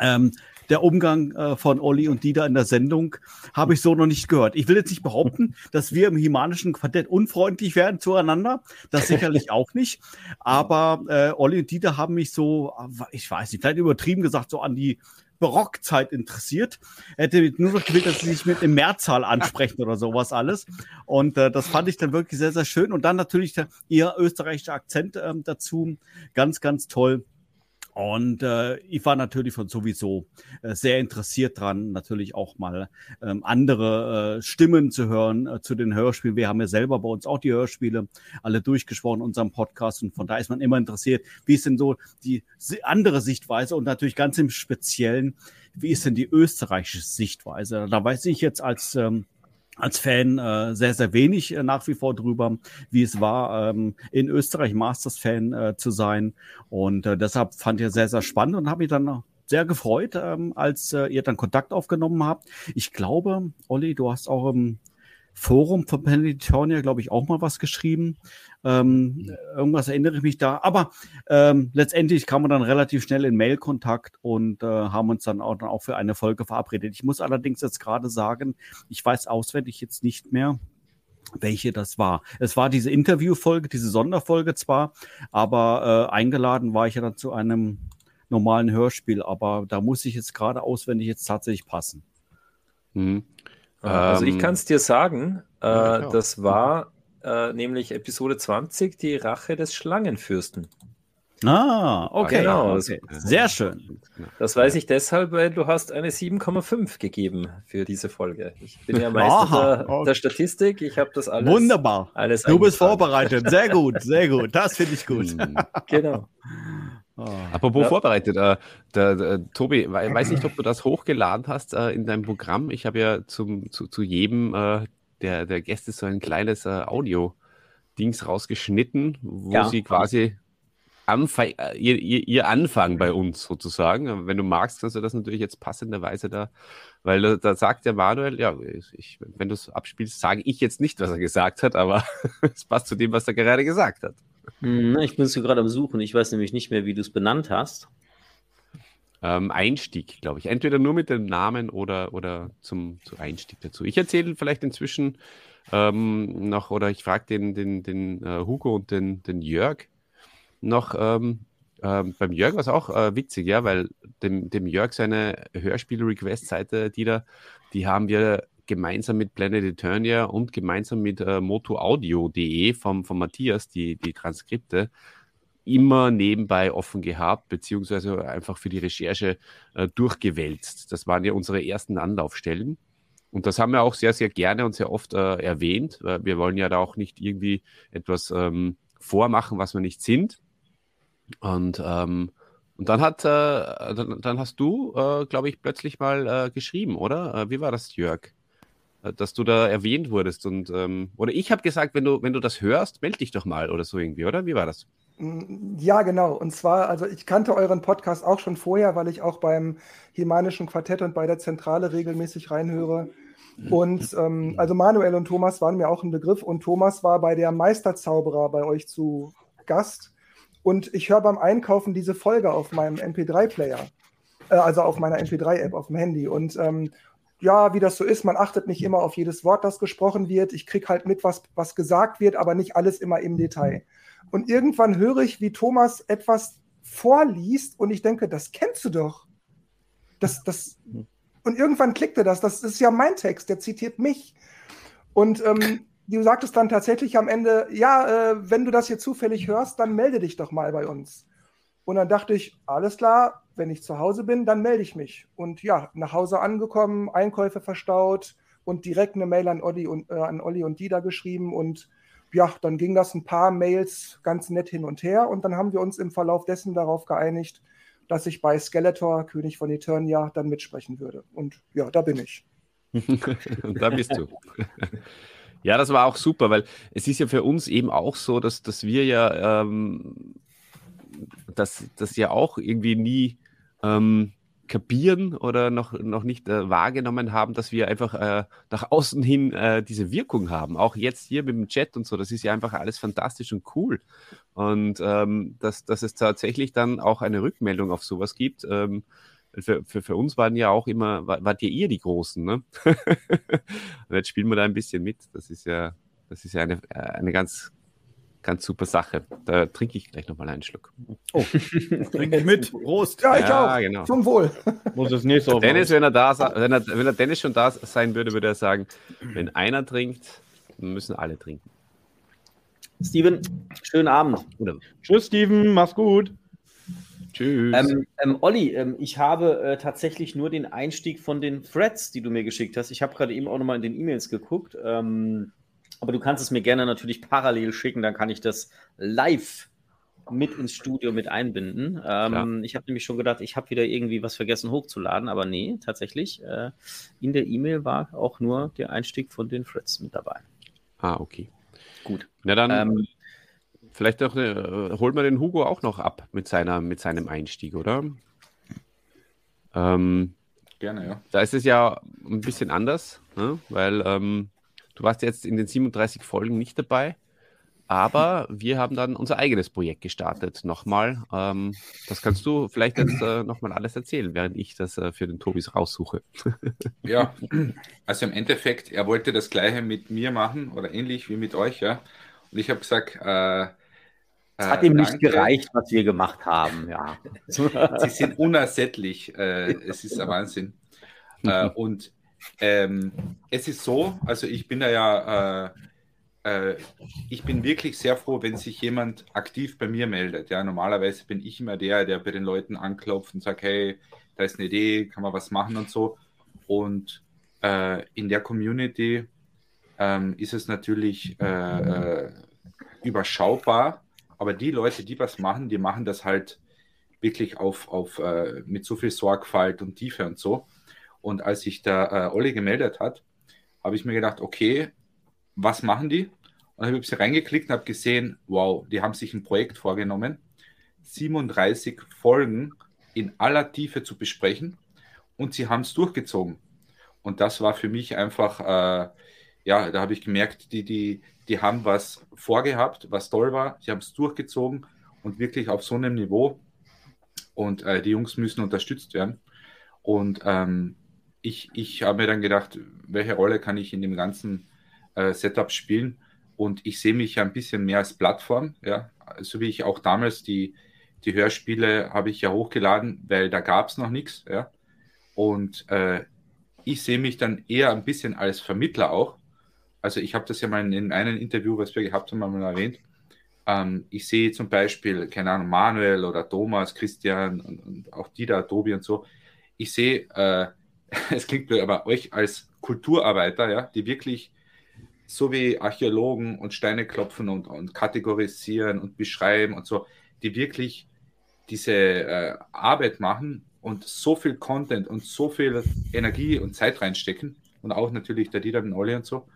Ähm, der Umgang äh, von Olli und Dieter in der Sendung habe ich so noch nicht gehört. Ich will jetzt nicht behaupten, dass wir im himanischen Quartett unfreundlich werden zueinander. Das sicherlich auch nicht. Aber äh, Olli und Dieter haben mich so, ich weiß nicht, vielleicht übertrieben gesagt, so an die Barockzeit interessiert. Er hätte nur noch gewählt, dass sie sich mit dem Mehrzahl ansprechen oder sowas alles. Und äh, das fand ich dann wirklich sehr, sehr schön. Und dann natürlich der, ihr österreichischer Akzent ähm, dazu. Ganz, ganz toll. Und äh, ich war natürlich von sowieso äh, sehr interessiert dran, natürlich auch mal ähm, andere äh, Stimmen zu hören äh, zu den Hörspielen. Wir haben ja selber bei uns auch die Hörspiele alle durchgesprochen in unserem Podcast und von da ist man immer interessiert, wie ist denn so die andere Sichtweise und natürlich ganz im Speziellen, wie ist denn die österreichische Sichtweise? Da weiß ich jetzt als ähm, als Fan äh, sehr, sehr wenig äh, nach wie vor drüber, wie es war, ähm, in Österreich Masters-Fan äh, zu sein. Und äh, deshalb fand ich sehr, sehr spannend und habe mich dann sehr gefreut, ähm, als äh, ihr dann Kontakt aufgenommen habt. Ich glaube, Olli, du hast auch im Forum von Pennsylvania, glaube ich, auch mal was geschrieben. Ähm, irgendwas erinnere ich mich da. Aber ähm, letztendlich kam man dann relativ schnell in Mail-Kontakt und äh, haben uns dann auch, dann auch für eine Folge verabredet. Ich muss allerdings jetzt gerade sagen, ich weiß auswendig jetzt nicht mehr, welche das war. Es war diese Interviewfolge, diese Sonderfolge zwar, aber äh, eingeladen war ich ja dann zu einem normalen Hörspiel, aber da muss ich jetzt gerade auswendig jetzt tatsächlich passen. Mhm. Also ich ähm, kann es dir sagen, äh, ja, das war äh, nämlich Episode 20, die Rache des Schlangenfürsten. Ah, okay. Genau, okay. Sehr schön. Das weiß ich deshalb, weil du hast eine 7,5 gegeben für diese Folge. Ich bin ja Meister der, der, Statistik. Ich habe das alles. Wunderbar. Alles du bist vorbereitet. Sehr gut, sehr gut. Das finde ich gut. Genau. Oh. Apropos ja. vorbereitet, äh, der, der, Tobi, weiß nicht, ob du das hochgeladen hast äh, in deinem Programm. Ich habe ja zum, zu, zu jedem äh, der, der Gäste so ein kleines äh, Audio-Dings rausgeschnitten, wo ja. sie quasi Anfang, äh, ihr, ihr, ihr, Anfang bei uns sozusagen. Wenn du magst, kannst du das natürlich jetzt passenderweise da, weil da, da sagt der Manuel, ja, ich, wenn du es abspielst, sage ich jetzt nicht, was er gesagt hat, aber es passt zu dem, was er gerade gesagt hat. Hm, ich bin es gerade am Suchen. Ich weiß nämlich nicht mehr, wie du es benannt hast. ähm, Einstieg, glaube ich. Entweder nur mit dem Namen oder, oder zum, zum Einstieg dazu. Ich erzähle vielleicht inzwischen ähm, noch, oder ich frage den, den, den uh, Hugo und den, den Jörg noch. Ähm, ähm, beim Jörg war es auch äh, witzig, ja, weil dem, dem Jörg seine Hörspiel-Request-Seite, die da, die haben wir gemeinsam mit Planet Eternia und gemeinsam mit äh, motoaudio.de vom, vom Matthias, die, die Transkripte, immer nebenbei offen gehabt, beziehungsweise einfach für die Recherche äh, durchgewälzt. Das waren ja unsere ersten Anlaufstellen. Und das haben wir auch sehr, sehr gerne und sehr oft äh, erwähnt. Wir wollen ja da auch nicht irgendwie etwas ähm, vormachen, was wir nicht sind. Und, ähm, und dann hat, äh, dann, dann, hast du, äh, glaube ich, plötzlich mal äh, geschrieben, oder? Äh, wie war das, Jörg? Äh, dass du da erwähnt wurdest und ähm, oder ich habe gesagt, wenn du, wenn du das hörst, melde dich doch mal oder so irgendwie, oder? Wie war das? Mm, ja, genau. Und zwar, also ich kannte euren Podcast auch schon vorher, weil ich auch beim Himanischen Quartett und bei der Zentrale regelmäßig reinhöre. Und ähm, also Manuel und Thomas waren mir auch ein Begriff und Thomas war bei der Meisterzauberer bei euch zu Gast. Und ich höre beim Einkaufen diese Folge auf meinem MP3-Player, äh, also auf meiner MP3-App auf dem Handy. Und ähm, ja, wie das so ist, man achtet nicht immer auf jedes Wort, das gesprochen wird. Ich kriege halt mit, was, was gesagt wird, aber nicht alles immer im Detail. Und irgendwann höre ich, wie Thomas etwas vorliest und ich denke, das kennst du doch. Das, das, und irgendwann klickte das. Das ist ja mein Text, der zitiert mich. Und ähm, du sagtest dann tatsächlich am Ende, ja, äh, wenn du das hier zufällig hörst, dann melde dich doch mal bei uns. Und dann dachte ich, alles klar, wenn ich zu Hause bin, dann melde ich mich. Und ja, nach Hause angekommen, Einkäufe verstaut und direkt eine Mail an Olli und, äh, an Olli und Dieter geschrieben und ja, dann ging das ein paar Mails ganz nett hin und her und dann haben wir uns im Verlauf dessen darauf geeinigt, dass ich bei Skeletor, König von Eternia, dann mitsprechen würde. Und ja, da bin ich. und da bist du. ja, das war auch super, weil es ist ja für uns eben auch so, dass, dass wir ja, ähm, dass das ja auch irgendwie nie ähm, kapieren oder noch, noch nicht äh, wahrgenommen haben, dass wir einfach äh, nach außen hin äh, diese Wirkung haben. Auch jetzt hier mit dem Chat und so, das ist ja einfach alles fantastisch und cool. Und ähm, dass, dass es tatsächlich dann auch eine Rückmeldung auf sowas gibt. Ähm, für, für, für uns waren ja auch immer, war, wart ihr ihr die Großen, ne? jetzt spielen wir da ein bisschen mit. Das ist ja, das ist ja eine, äh, eine ganz, ganz super Sache. Da trinke ich gleich nochmal einen Schluck. Oh, trinke ich mit. Prost. Ja, ich ja, auch. Genau. Zum Wohl. Muss es nicht so Dennis, wenn er da wenn er, wenn er Dennis schon da sein würde, würde er sagen, wenn einer trinkt, müssen alle trinken. Steven, schönen Abend. Tschüss, Steven, mach's gut. Tschüss. Ähm, ähm, Olli, ähm, ich habe äh, tatsächlich nur den Einstieg von den Threads, die du mir geschickt hast. Ich habe gerade eben auch nochmal in den E-Mails geguckt. Ähm, aber du kannst es mir gerne natürlich parallel schicken, dann kann ich das live mit ins Studio mit einbinden. Ähm, ich habe nämlich schon gedacht, ich habe wieder irgendwie was vergessen hochzuladen, aber nee, tatsächlich. Äh, in der E-Mail war auch nur der Einstieg von den Freds mit dabei. Ah, okay. Gut. Na dann, ähm, vielleicht auch, äh, holt man den Hugo auch noch ab mit, seiner, mit seinem Einstieg, oder? Ähm, Gerne, ja. Da ist es ja ein bisschen anders, ne? weil ähm, Du warst jetzt in den 37 Folgen nicht dabei, aber wir haben dann unser eigenes Projekt gestartet. Nochmal, ähm, das kannst du vielleicht jetzt äh, nochmal alles erzählen, während ich das äh, für den Tobis raussuche. ja, also im Endeffekt, er wollte das Gleiche mit mir machen oder ähnlich wie mit euch, ja. Und ich habe gesagt, äh, es hat ihm nicht gereicht, was wir gemacht haben, ja. Sie sind unersättlich. Äh, es ist ein Wahnsinn. Äh, und ähm, es ist so, also ich bin da ja, äh, äh, ich bin wirklich sehr froh, wenn sich jemand aktiv bei mir meldet. Ja, normalerweise bin ich immer der, der bei den Leuten anklopft und sagt, hey, da ist eine Idee, kann man was machen und so. Und äh, in der Community ähm, ist es natürlich äh, äh, überschaubar, aber die Leute, die was machen, die machen das halt wirklich auf, auf äh, mit so viel Sorgfalt und Tiefe und so. Und als sich da äh, Olli gemeldet hat, habe ich mir gedacht, okay, was machen die? Und habe ich sie reingeklickt und habe gesehen, wow, die haben sich ein Projekt vorgenommen, 37 Folgen in aller Tiefe zu besprechen und sie haben es durchgezogen. Und das war für mich einfach, äh, ja, da habe ich gemerkt, die, die, die haben was vorgehabt, was toll war, sie haben es durchgezogen und wirklich auf so einem Niveau, und äh, die Jungs müssen unterstützt werden. Und ähm, ich, ich habe mir dann gedacht, welche Rolle kann ich in dem ganzen äh, Setup spielen? Und ich sehe mich ja ein bisschen mehr als Plattform, ja, so wie ich auch damals die, die Hörspiele habe ich ja hochgeladen, weil da gab es noch nichts, ja. Und äh, ich sehe mich dann eher ein bisschen als Vermittler auch. Also ich habe das ja mal in einem Interview, was wir gehabt haben, mal erwähnt. Ähm, ich sehe zum Beispiel, keine Ahnung, Manuel oder Thomas, Christian und, und auch Dieter, Tobi und so. Ich sehe, äh, es klingt blöd, aber euch als Kulturarbeiter, ja, die wirklich so wie Archäologen und Steine klopfen und, und kategorisieren und beschreiben und so, die wirklich diese äh, Arbeit machen und so viel Content und so viel Energie und Zeit reinstecken und auch natürlich der Dieter, den Olli und so.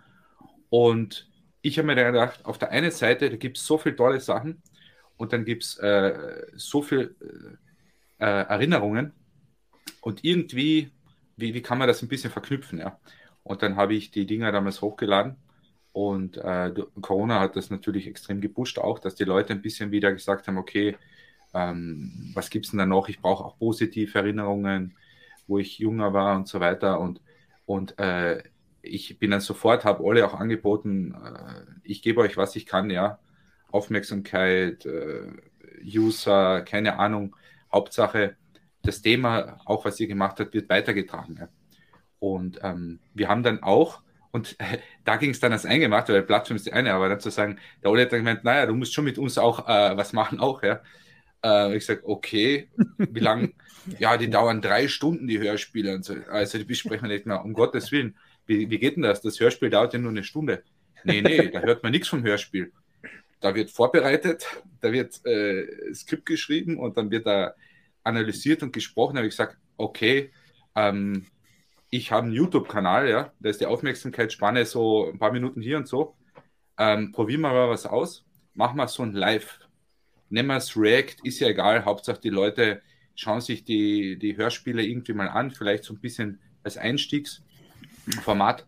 Und ich habe mir dann gedacht, auf der einen Seite, da gibt es so viele tolle Sachen und dann gibt es äh, so viele äh, Erinnerungen und irgendwie, wie, wie kann man das ein bisschen verknüpfen, ja. Und dann habe ich die Dinger damals hochgeladen und äh, Corona hat das natürlich extrem gepusht auch, dass die Leute ein bisschen wieder gesagt haben, okay, ähm, was gibt es denn da noch? Ich brauche auch positive Erinnerungen, wo ich jünger war und so weiter. Und, und äh, ich bin dann sofort, habe alle auch angeboten, äh, ich gebe euch, was ich kann, ja. Aufmerksamkeit, äh, User, keine Ahnung. Hauptsache, das Thema, auch was ihr gemacht habt, wird weitergetragen. Ja. Und ähm, wir haben dann auch und äh, da ging es dann als eingemacht, weil Plattform ist die eine, aber dann zu sagen, der Ole hat dann gemeint, naja, du musst schon mit uns auch äh, was machen, auch, ja. Äh, ich sage, okay, wie lange? ja, die dauern drei Stunden, die Hörspiele. Und so. Also die besprechen wir nicht mehr, um Gottes Willen, wie, wie geht denn das? Das Hörspiel dauert ja nur eine Stunde. Nee, nee, da hört man nichts vom Hörspiel. Da wird vorbereitet, da wird äh, Skript geschrieben und dann wird da analysiert und gesprochen. Habe ich gesagt, okay, ähm, ich habe einen YouTube-Kanal, ja, da ist die Aufmerksamkeitsspanne so ein paar Minuten hier und so. Ähm, probieren wir mal was aus. Machen wir so ein Live. Nehmen wir es React, ist ja egal. Hauptsache die Leute schauen sich die, die Hörspiele irgendwie mal an, vielleicht so ein bisschen als Einstiegsformat.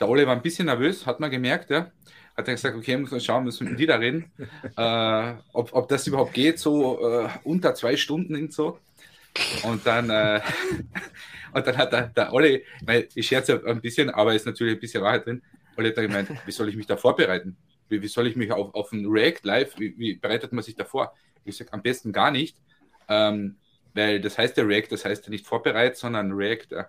Der Ole war ein bisschen nervös, hat man gemerkt, ja. Hat er gesagt, okay, muss man schauen, müssen wir mit die da reden, äh, ob, ob das überhaupt geht, so äh, unter zwei Stunden und so. Und dann, äh, und dann hat der, der Olli, ich scherze ein bisschen, aber ist natürlich ein bisschen Wahrheit drin. Olli hat dann gemeint, wie soll ich mich da vorbereiten? Wie, wie soll ich mich auf, auf ein React Live, wie, wie bereitet man sich da vor? Ich sage, am besten gar nicht, ähm, weil das heißt ja React, das heißt ja nicht vorbereitet, sondern React.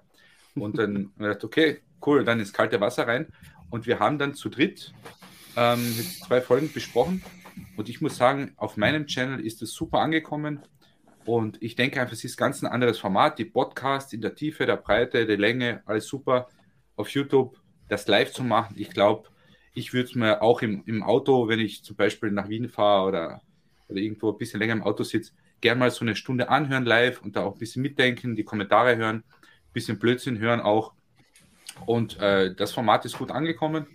Und dann wir gedacht, okay, cool, dann ins kalte Wasser rein. Und wir haben dann zu dritt ähm, zwei Folgen besprochen. Und ich muss sagen, auf meinem Channel ist es super angekommen. Und ich denke einfach, es ist ganz ein anderes Format. Die Podcasts in der Tiefe, der Breite, der Länge, alles super. Auf YouTube das live zu machen, ich glaube, ich würde es mir auch im, im Auto, wenn ich zum Beispiel nach Wien fahre oder, oder irgendwo ein bisschen länger im Auto sitze, gerne mal so eine Stunde anhören live und da auch ein bisschen mitdenken, die Kommentare hören, ein bisschen Blödsinn hören auch. Und äh, das Format ist gut angekommen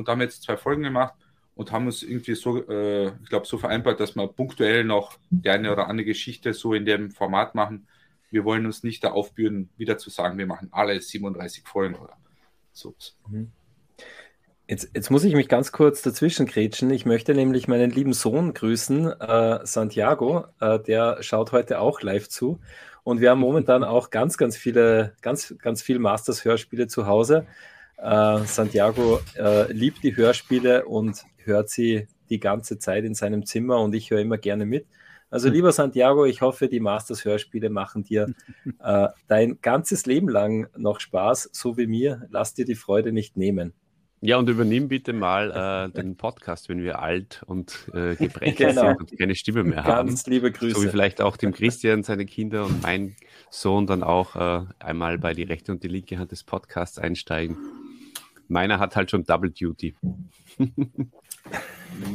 und haben jetzt zwei Folgen gemacht und haben uns irgendwie so, äh, ich glaube, so vereinbart, dass wir punktuell noch die eine oder andere Geschichte so in dem Format machen. Wir wollen uns nicht da aufbürden, wieder zu sagen, wir machen alle 37 Folgen oder so. Mhm. Jetzt, jetzt, muss ich mich ganz kurz dazwischen grätschen. Ich möchte nämlich meinen lieben Sohn grüßen, äh, Santiago. Äh, der schaut heute auch live zu. Und wir haben momentan auch ganz, ganz viele, ganz, ganz viel Masters-Hörspiele zu Hause. Äh, Santiago äh, liebt die Hörspiele und hört sie die ganze Zeit in seinem Zimmer und ich höre immer gerne mit. Also hm. lieber Santiago, ich hoffe, die Masters-Hörspiele machen dir äh, dein ganzes Leben lang noch Spaß, so wie mir. Lass dir die Freude nicht nehmen. Ja, und übernimm bitte mal äh, den Podcast, wenn wir alt und äh, gebrechlich genau. sind und keine Stimme mehr Ganz haben. Ganz liebe Grüße. So wie vielleicht auch dem Christian, seine Kinder und mein Sohn dann auch äh, einmal bei die rechte und die linke Hand des Podcasts einsteigen. Meiner hat halt schon Double Duty.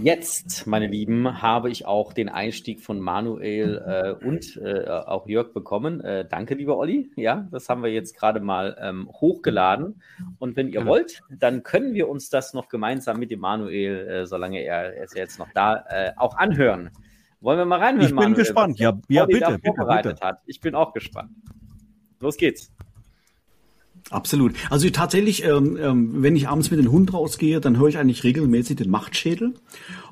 Jetzt, meine Lieben, habe ich auch den Einstieg von Manuel äh, und äh, auch Jörg bekommen. Äh, danke, lieber Olli. Ja, das haben wir jetzt gerade mal ähm, hochgeladen. Und wenn ihr genau. wollt, dann können wir uns das noch gemeinsam mit dem Manuel, äh, solange er, er ist jetzt noch da, äh, auch anhören. Wollen wir mal reinhören? Ich bin Manuel, gespannt. Ja, ja bitte, bitte, bitte. Hat. Ich bin auch gespannt. Los geht's. Absolut. Also tatsächlich, ähm, ähm, wenn ich abends mit dem Hund rausgehe, dann höre ich eigentlich regelmäßig den Machtschädel.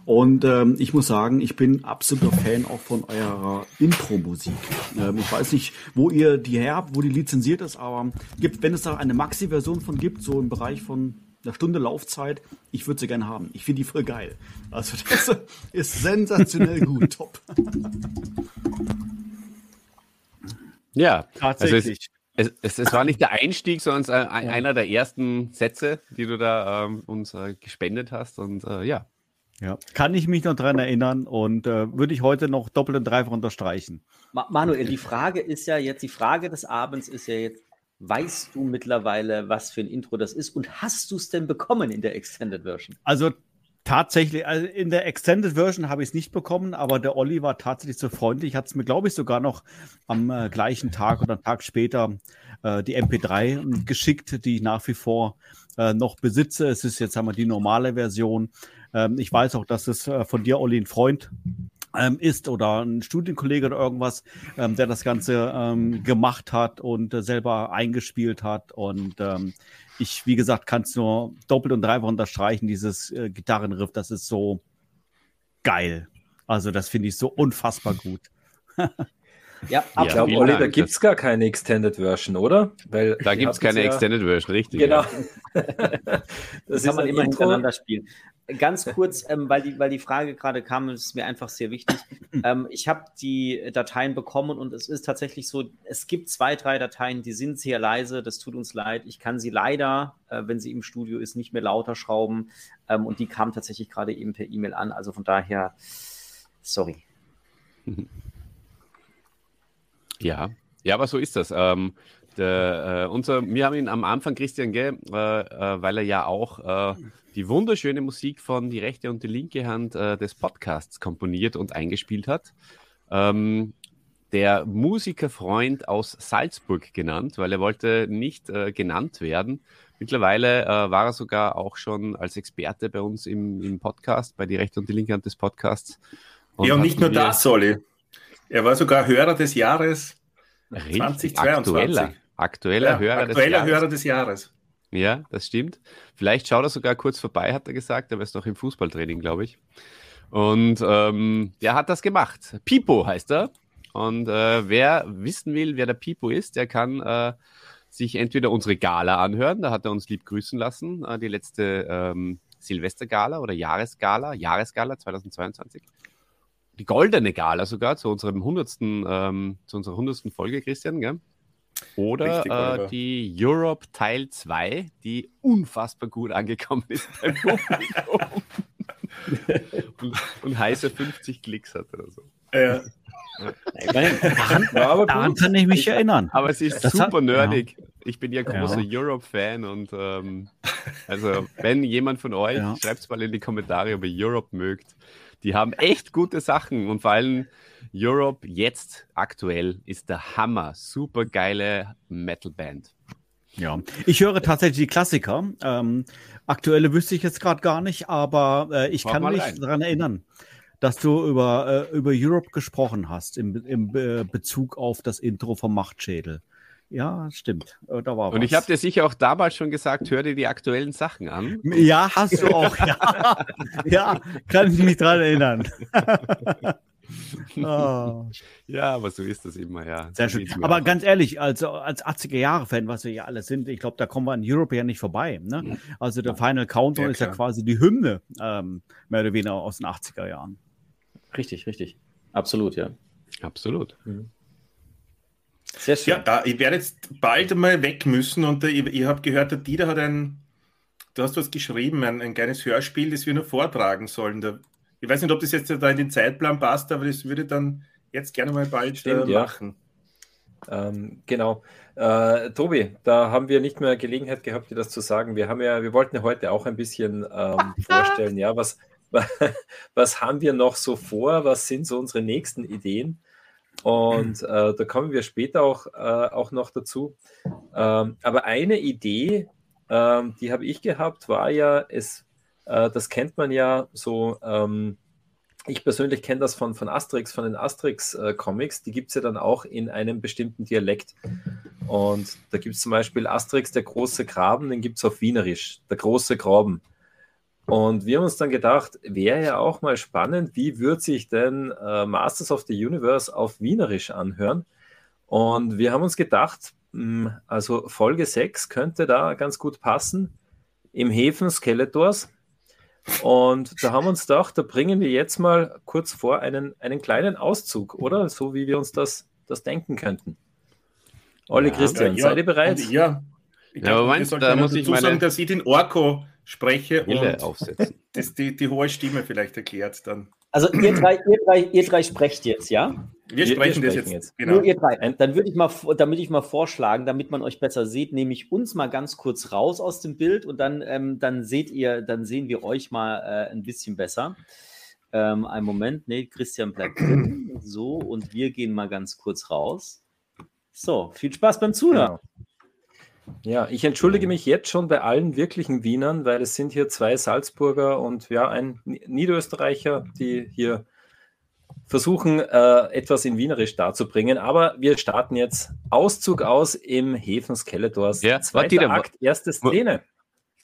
Und ähm, ich muss sagen, ich bin absoluter Fan auch von eurer Intro-Musik. Ähm, ich weiß nicht, wo ihr die her habt, wo die lizenziert ist, aber gibt, wenn es da eine Maxi-Version von gibt, so im Bereich von einer Stunde Laufzeit, ich würde sie gerne haben. Ich finde die voll geil. Also das ist sensationell gut, top. Ja, tatsächlich. Es, es, es, war nicht der Einstieg, sondern äh, einer der ersten Sätze, die du da ähm, uns äh, gespendet hast. Und äh, ja. Ja, kann ich mich noch daran erinnern und äh, würde ich heute noch doppelt und dreifach unterstreichen. Manuel, die Frage ist ja jetzt, die Frage des Abends ist ja jetzt, weißt du mittlerweile, was für ein Intro das ist und hast du es denn bekommen in der Extended Version? Also Tatsächlich, also in der Extended Version habe ich es nicht bekommen, aber der Olli war tatsächlich so freundlich, hat es mir, glaube ich, sogar noch am äh, gleichen Tag oder einen Tag später äh, die MP3 geschickt, die ich nach wie vor äh, noch besitze. Es ist jetzt einmal die normale Version. Ähm, ich weiß auch, dass es äh, von dir, Olli, ein Freund ähm, ist oder ein Studienkollege oder irgendwas, ähm, der das Ganze ähm, gemacht hat und äh, selber eingespielt hat. Und ähm, ich, wie gesagt, kann es nur doppelt und dreifach unterstreichen, dieses äh, Gitarrenriff, das ist so geil. Also das finde ich so unfassbar gut. Ja, ich glaube, Olli, da gibt es gar keine Extended Version, oder? Weil da gibt es keine ja, Extended Version, richtig. Genau. Ja. das kann man immer Intro. hintereinander spielen. Ganz kurz, ähm, weil, die, weil die Frage gerade kam, ist mir einfach sehr wichtig. Ähm, ich habe die Dateien bekommen und es ist tatsächlich so, es gibt zwei, drei Dateien, die sind sehr leise, das tut uns leid. Ich kann sie leider, äh, wenn sie im Studio ist, nicht mehr lauter schrauben ähm, und die kamen tatsächlich gerade eben per E-Mail an. Also von daher, sorry. Ja, ja, aber so ist das. Ähm, der, äh, unser, wir haben ihn am Anfang, Christian, gell, äh, äh, weil er ja auch äh, die wunderschöne Musik von die rechte und die linke Hand äh, des Podcasts komponiert und eingespielt hat. Ähm, der Musikerfreund aus Salzburg genannt, weil er wollte nicht äh, genannt werden. Mittlerweile war er sogar auch schon als Experte bei uns im, im Podcast, bei die rechte und die linke Hand des Podcasts. Und ja, und nicht nur das, Solly. Er war sogar Hörer des Jahres Richtig, 2022. Aktueller, aktueller, ja, Hörer, aktueller des Hörer des Jahres. Ja, das stimmt. Vielleicht schaut er sogar kurz vorbei, hat er gesagt. Er ist noch im Fußballtraining, glaube ich. Und ähm, der hat das gemacht. Pipo heißt er. Und äh, wer wissen will, wer der Pipo ist, der kann äh, sich entweder unsere Gala anhören. Da hat er uns lieb grüßen lassen. Äh, die letzte ähm, Silvestergala oder Jahresgala, Jahresgala 2022 die goldene Gala sogar zu unserem 100. Ähm, zu unserer 100. Folge, Christian, gell? Oder Richtig, äh, die Europe Teil 2, die unfassbar gut angekommen ist beim Publikum. und, und, heiße 50 Klicks hat oder so. Ja. daran, daran kann ich mich erinnern. Aber es ist das super hat, nerdig. Ja. Ich bin ja großer ja. Europe-Fan und ähm, also wenn jemand von euch, ja. schreibt es mal in die Kommentare, ob ihr Europe mögt. Die haben echt gute Sachen und vor allem Europe jetzt aktuell ist der Hammer. Super geile Metal-Band. Ja, ich höre tatsächlich die Klassiker. Ähm, aktuelle wüsste ich jetzt gerade gar nicht, aber äh, ich Mach kann mich daran erinnern, dass du über, äh, über Europe gesprochen hast im, im äh, Bezug auf das Intro vom Machtschädel. Ja, stimmt. Äh, da war Und was. ich habe dir sicher auch damals schon gesagt, hör dir die aktuellen Sachen an. Ja, hast du auch. ja, ja kann ich mich dran erinnern. oh. Ja, aber so ist das immer, ja. Sehr schön. Aber ganz ehrlich, also als 80er-Jahre-Fan, was wir ja alle sind, ich glaube, da kommen wir an Europe ja nicht vorbei. Ne? Also der Final Countdown ja, ist ja quasi die Hymne, ähm, mehr oder weniger aus den 80er Jahren. Richtig, richtig. Absolut, ja. Absolut. Mhm. Sehr schön. Ja, da, ich werde jetzt bald mal weg müssen und äh, ich, ich habe gehört, der Dieter hat ein, du hast was geschrieben, ein, ein kleines Hörspiel, das wir nur vortragen sollen. Da, ich weiß nicht, ob das jetzt da in den Zeitplan passt, aber das würde dann jetzt gerne mal bald Stimmt, äh, machen. Ja. Ähm, genau. Äh, Tobi, da haben wir nicht mehr Gelegenheit gehabt, dir das zu sagen. Wir haben ja, wir wollten ja heute auch ein bisschen ähm, vorstellen, ja, was, was haben wir noch so vor? Was sind so unsere nächsten Ideen? Und äh, da kommen wir später auch, äh, auch noch dazu. Ähm, aber eine Idee, ähm, die habe ich gehabt, war ja, es, äh, das kennt man ja so, ähm, ich persönlich kenne das von, von Asterix, von den Asterix-Comics, die gibt es ja dann auch in einem bestimmten Dialekt. Und da gibt es zum Beispiel Asterix, der große Graben, den gibt es auf Wienerisch, der große Graben. Und wir haben uns dann gedacht, wäre ja auch mal spannend, wie würde sich denn äh, Masters of the Universe auf Wienerisch anhören? Und wir haben uns gedacht, mh, hm, also Folge 6 könnte da ganz gut passen, im Häfen Skeletors. Und da haben wir uns gedacht, da bringen wir jetzt mal kurz vor einen, einen kleinen Auszug, oder? So wie wir uns das, das denken könnten. Olli ja, Christian, ja, seid ihr bereit? Ja, ich ja, glaube, meinst, da muss ich meine... sagen, dass ich den Orko spreche Wille und aufsetzen. Das, die, die hohe Stimme vielleicht erklärt dann. Also ihr drei, ihr drei, ihr drei sprecht jetzt, ja? Wir, wir sprechen, wir das jetzt. jetzt. Genau. Nur ihr drei. Dann würde ich mal, damit ich mal vorschlagen, damit man euch besser sieht, nehme ich uns mal ganz kurz raus aus dem Bild und dann, ähm, dann seht ihr, dann sehen wir euch mal äh, ein bisschen besser. Ähm, einen Moment, nee, Christian bleibt drin. So, und wir gehen mal ganz kurz raus. So, viel Spaß beim Zuhören. Genau. Ja, ich entschuldige mich jetzt schon bei allen wirklichen Wienern, weil es sind hier zwei Salzburger und ja, ein Niederösterreicher, die hier versuchen, äh, etwas in Wienerisch darzubringen. Aber wir starten jetzt Auszug aus im Häfen Skeletors. Ja, zweiter Dieter, Akt, erste Szene.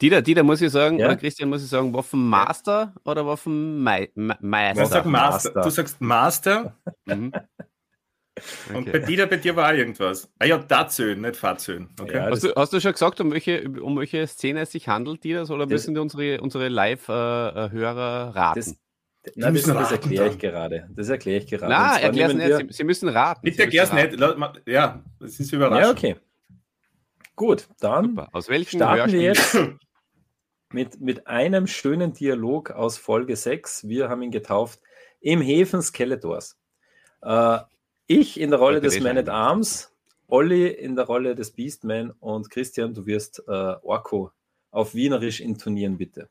Dieter, Dieter, muss ich sagen, ja? oder Christian, muss ich sagen, Waffenmaster oder Waffenmeister? Du sagst Master. Du sagst Master. mhm. Okay. Und bei dir, bei dir war irgendwas. Ah ja, Dazön, nicht Fazön. Okay. Ja, hast, du, hast, du, schon gesagt, um welche, um welche Szene es sich handelt, die das, oder das, müssen die unsere, unsere Live-Hörer raten? Das, Nein, das, das erkläre ich gerade. Das erkläre ich gerade. Na, erklär's nicht. Sie, Sie, müssen raten. Bitte erklär's nicht. Ja, das ist überraschend. Ja, okay. Gut, dann Super. Aus welchen starten wir jetzt mit, mit einem schönen Dialog aus Folge 6. Wir haben ihn getauft im Häfen Skeletors. Äh, ich in der Rolle des Man at Arms, Olli in der Rolle des Beastman und Christian, du wirst äh, Orko auf Wienerisch intonieren, bitte.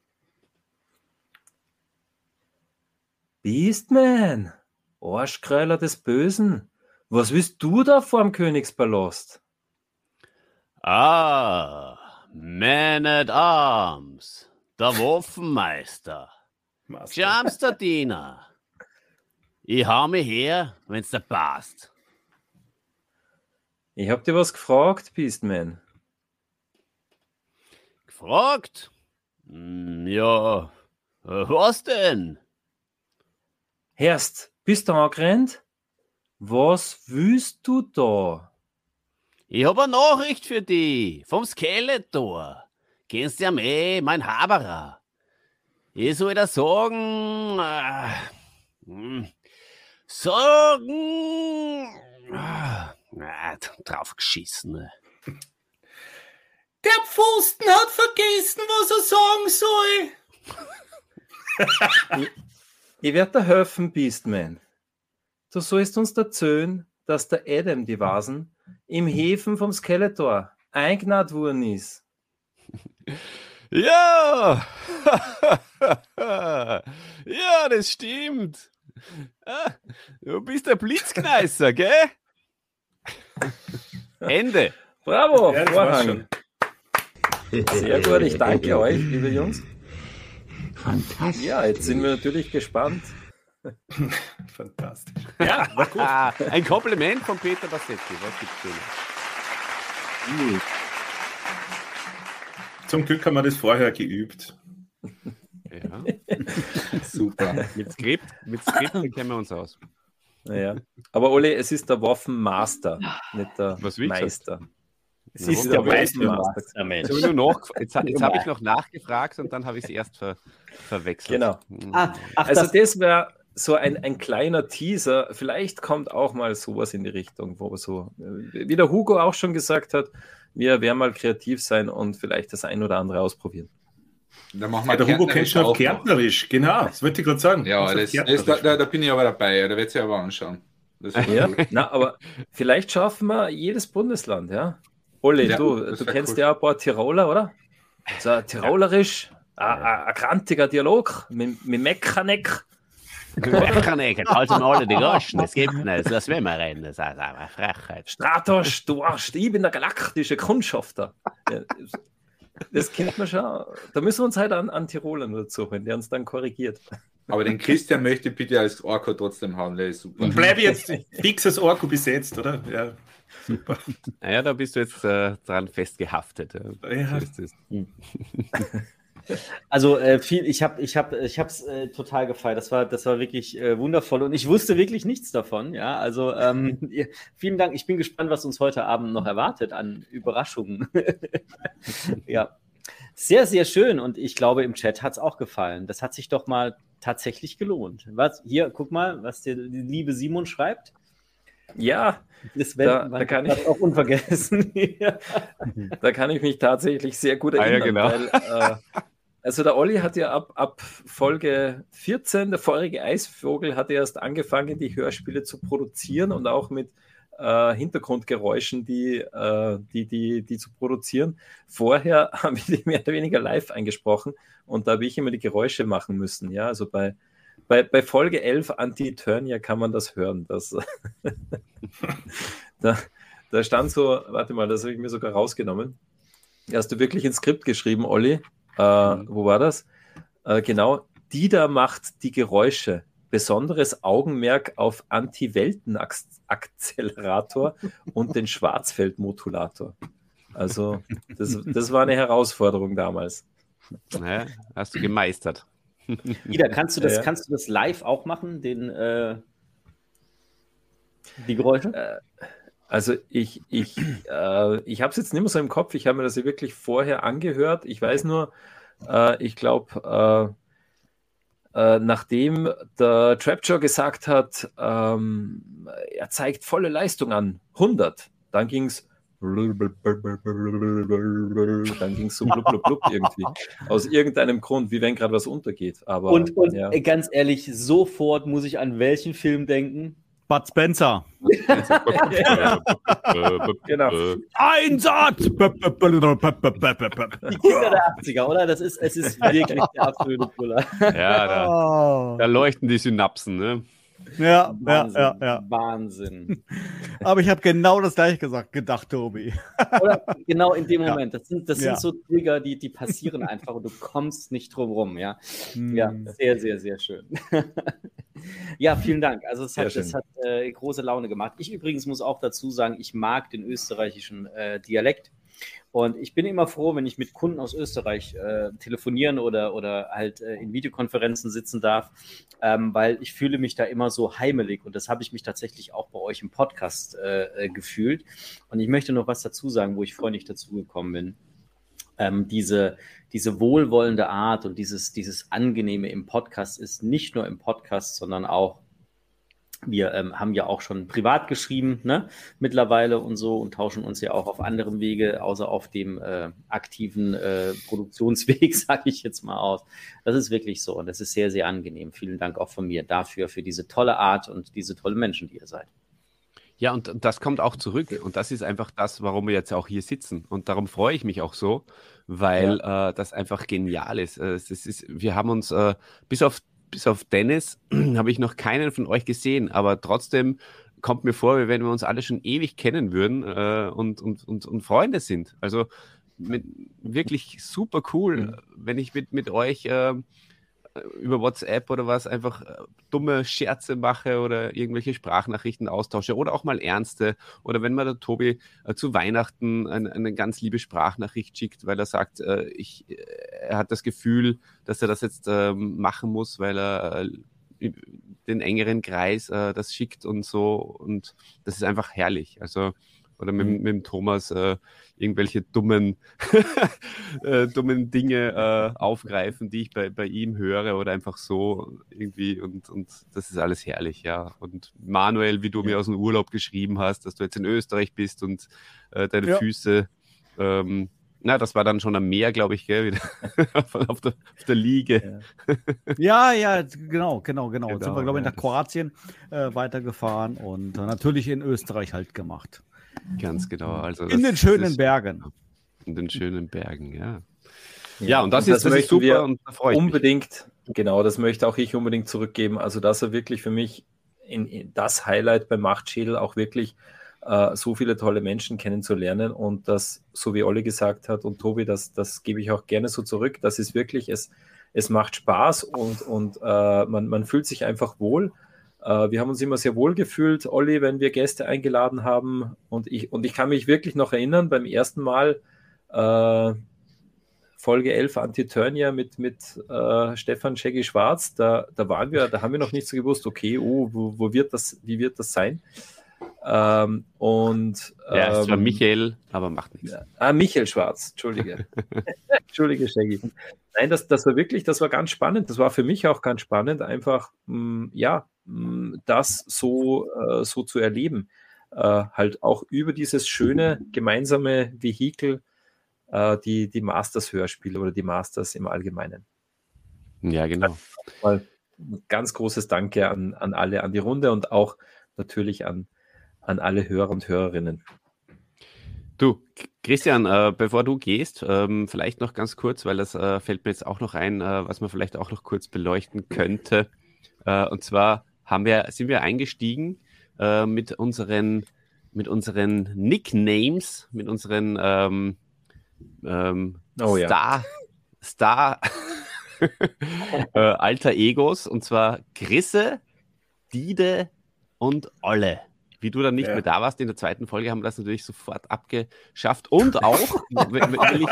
Beastman, Arschkreiler des Bösen, was willst du da vorm Königspalast? Ah, Man at Arms, der Waffenmeister, Jamster Diener. Ich hau mich her, wenn's da passt. Ich hab dir was gefragt, Beastman. Gefragt? Hm, ja, was denn? Herst, bist du angerannt? Was willst du da? Ich hab eine Nachricht für dich vom Skeletor. Kennst du ja eh, mein Haberer. Ich soll dir sagen, äh, hm, Sorgen. Ah, drauf geschissen. Ne? Der Pfosten hat vergessen, was er sagen soll. ich, werde dir helfen, Beastman. Du sollst uns erzählen, dass der Adam die Vasen im Häfen vom Skeletor eingenäht worden ist. Ja! ja, das stimmt. Ah, du bist der Blitzkneißer, gell? Ende. Bravo, ja, Vorhang. Sehr gut, ich danke euch, liebe Jungs. Fantastisch. Ja, jetzt sind wir natürlich gespannt. Fantastisch. Ja, war gut. Ein Kompliment von Peter Bassetti. Was gibt's Schönes? Zum Glück haben wir das vorher geübt. Ja. Super. Mit Skript, mit Skript kennen wir uns aus. Naja. Aber Oli, es ist der Waffenmaster, nicht der Was Meister. Es ist der Waffenmaster. Mensch. Jetzt, jetzt, habe ich noch nachgefragt und dann habe ich es erst ver, verwechselt. Genau. Hm. Ah, ach, also das, das wäre so ein, ein kleiner Teaser. Vielleicht kommt auch mal sowas in die Richtung, wo so, wie der Hugo auch schon gesagt hat, wir werden mal kreativ sein und vielleicht das ein oder andere ausprobieren. Da machen wir ja, der Hugo kennt schon auf Kärntnerisch, genau, das wollte ich gerade sagen. Ja, das, das, da, da, da, bin ich aber dabei, da wird sich aber anschauen. Ja, na, aber vielleicht schaffen wir jedes Bundesland, ja. Olli, ja, du, du kennst cool. ja ein paar Tiroler, oder? So Tirolerisch, ja. ein grantiger Dialog mit, mit jetzt halten wir alle die Goschen, das gibt nicht, das will wir rein, das ist eine Frechheit. Stratos, du Arsch, ich bin der galaktische Kundschafter. Ja, das kennt man schon. Da müssen wir uns halt an, an Tiroler nur zuhören, der uns dann korrigiert. Aber den Christian möchte ich bitte als Orko trotzdem haben, der ist super. Und bleib jetzt fix als Orko besetzt, oder? Ja. Super. Naja, da bist du jetzt äh, dran festgehaftet. Ja. Also äh, viel, ich habe ich hab, ich hab's äh, total gefeiert. Das war, das war wirklich äh, wundervoll und ich wusste wirklich nichts davon. Ja, also ähm, vielen Dank. Ich bin gespannt, was uns heute Abend noch erwartet an Überraschungen. ja, sehr, sehr schön und ich glaube, im Chat hat es auch gefallen. Das hat sich doch mal tatsächlich gelohnt. Was hier, guck mal, was der liebe Simon schreibt. Ja, das da, da kann ich auch unvergessen. da kann ich mich tatsächlich sehr gut erinnern. Ah, ja, genau. weil, äh, also der Olli hat ja ab, ab Folge 14, der vorige Eisvogel, hat erst angefangen, die Hörspiele zu produzieren und auch mit äh, Hintergrundgeräuschen, die, äh, die, die, die zu produzieren. Vorher haben wir die mehr oder weniger live eingesprochen und da habe ich immer die Geräusche machen müssen. Ja, also bei, bei, bei Folge 11 Anti-Turnier kann man das hören. Das, da, da stand so, warte mal, das habe ich mir sogar rausgenommen. Hast du wirklich ein Skript geschrieben, Olli? Äh, mhm. Wo war das? Äh, genau, die da macht die Geräusche. Besonderes Augenmerk auf Anti-Welten-Akzelerator und den Schwarzfeld-Modulator. Also, das, das war eine Herausforderung damals. Naja, hast du gemeistert. Ida, kannst du das, ja. kannst du das live auch machen, den, äh, die Geräusche? Äh, also ich, ich, äh, ich habe es jetzt nicht mehr so im Kopf, ich habe mir das ja wirklich vorher angehört. Ich weiß nur, äh, ich glaube, äh, äh, nachdem der Trapjaw gesagt hat, ähm, er zeigt volle Leistung an, 100, dann ging es dann ging es so blub, blub, blub irgendwie. Aus irgendeinem Grund, wie wenn gerade was untergeht. Aber, und, und ja. ganz ehrlich, sofort muss ich an welchen Film denken? Bud Spencer. genau. Einsatz! Die Kinder der 80er, oder? Das ist, es ist wirklich der absolute Puller. Ja, da, oh. da leuchten die Synapsen, ne? Ja, Wahnsinn, ja, ja. Wahnsinn. Aber ich habe genau das gleiche gesagt, gedacht, Tobi. Oder genau in dem Moment. Das sind, das sind so Trigger, die, die passieren einfach und du kommst nicht drum rum, ja. Hm. Ja, sehr, sehr, sehr schön. ja, vielen Dank. Also es hat, es hat äh, große Laune gemacht. Ich übrigens muss auch dazu sagen, ich mag den österreichischen äh, Dialekt. Und ich bin immer froh, wenn ich mit Kunden aus Österreich äh, telefonieren oder, oder halt äh, in Videokonferenzen sitzen darf, ähm, weil ich fühle mich da immer so heimelig und das habe ich mich tatsächlich auch bei euch im Podcast äh, äh gefühlt. Und ich möchte noch was dazu sagen, wo ich nicht dazugekommen bin. Ähm, diese, diese wohlwollende Art und dieses, dieses Angenehme im Podcast ist nicht nur im Podcast, sondern auch wir ähm, haben ja auch schon privat geschrieben, ne, mittlerweile und so und tauschen uns ja auch auf anderem Wege, außer auf dem äh, aktiven äh, Produktionsweg, sage ich jetzt mal aus. Das ist wirklich so und das ist sehr, sehr angenehm. Vielen Dank auch von mir dafür, für diese tolle Art und diese tolle Menschen, die ihr seid. Ja, und das kommt auch zurück. Und das ist einfach das, warum wir jetzt auch hier sitzen. Und darum freue ich mich auch so, weil ja. äh, das einfach genial ist. Äh, ist wir haben uns äh, bis auf bis auf Dennis habe ich noch keinen von euch gesehen, aber trotzdem kommt mir vor, wie wenn wir uns alle schon ewig kennen würden äh, und, und, und, und Freunde sind. Also mit, wirklich super cool, mhm. wenn ich mit, mit euch äh, über WhatsApp oder was einfach äh, dumme Scherze mache oder irgendwelche Sprachnachrichten austausche oder auch mal ernste. Oder wenn mir der Tobi äh, zu Weihnachten eine, eine, ganz liebe Sprachnachricht schickt, weil er sagt, äh, ich, äh, er hat das Gefühl, dass er das jetzt ähm, machen muss, weil er äh, den engeren Kreis äh, das schickt und so. Und das ist einfach herrlich. Also oder mit, mhm. mit dem Thomas äh, irgendwelche dummen, äh, dummen Dinge äh, aufgreifen, die ich bei, bei ihm höre oder einfach so irgendwie und, und das ist alles herrlich, ja. Und Manuel, wie du ja. mir aus dem Urlaub geschrieben hast, dass du jetzt in Österreich bist und äh, deine ja. Füße ähm, na, das war dann schon am Meer, glaube ich, gell, wieder auf, der, auf der Liege. Ja, ja, genau, genau, genau. genau Jetzt sind wir, glaube ich, nach Kroatien äh, weitergefahren und äh, natürlich in Österreich halt gemacht. Ganz genau. Also in den schönen Bergen. In den schönen Bergen, ja. Ja, ja und das, und ist, das, das ist super und da freue ich unbedingt, mich. genau, das möchte auch ich unbedingt zurückgeben. Also, dass er wirklich für mich in, in das Highlight beim Machtschädel auch wirklich äh, so viele tolle Menschen kennenzulernen und das, so wie Olli gesagt hat und Tobi, das, das gebe ich auch gerne so zurück. Das ist wirklich, es, es macht Spaß und, und äh, man, man fühlt sich einfach wohl. Äh, wir haben uns immer sehr wohl gefühlt, Olli, wenn wir Gäste eingeladen haben. Und ich, und ich kann mich wirklich noch erinnern, beim ersten Mal äh, Folge 11 Antiturnia mit, mit äh, Stefan Shaggy Schwarz, da, da waren wir, da haben wir noch nicht so gewusst, okay, oh, wo, wo wird das, wie wird das sein? Ähm, und ähm, ja, es war ähm, Michael, aber macht nichts. Ah, Michael Schwarz, Entschuldige. Entschuldige, Shaggy. Nein, das, das war wirklich, das war ganz spannend. Das war für mich auch ganz spannend, einfach, mh, mm, ja, mh, mm, das so, äh, so zu erleben. Äh, halt auch über dieses schöne gemeinsame Vehikel, äh, die, die Masters-Hörspiele oder die Masters im Allgemeinen. Ja, genau. Mal ganz großes Danke an, an alle, an die Runde und auch natürlich an, an alle Hörer und Hörerinnen. Du, Christian, äh, bevor du gehst, ähm, vielleicht noch ganz kurz, weil das äh, fällt mir jetzt auch noch ein, äh, was man vielleicht auch noch kurz beleuchten könnte. Äh, und zwar haben wir, sind wir eingestiegen äh, mit unseren, mit unseren Nicknames, mit unseren ähm, ähm, oh, Star, ja. Star äh, Alter Egos, und zwar Grisse, Dide und Olle wie du dann nicht ja. mehr da warst in der zweiten Folge, haben wir das natürlich sofort abgeschafft. Und auch, will, ich,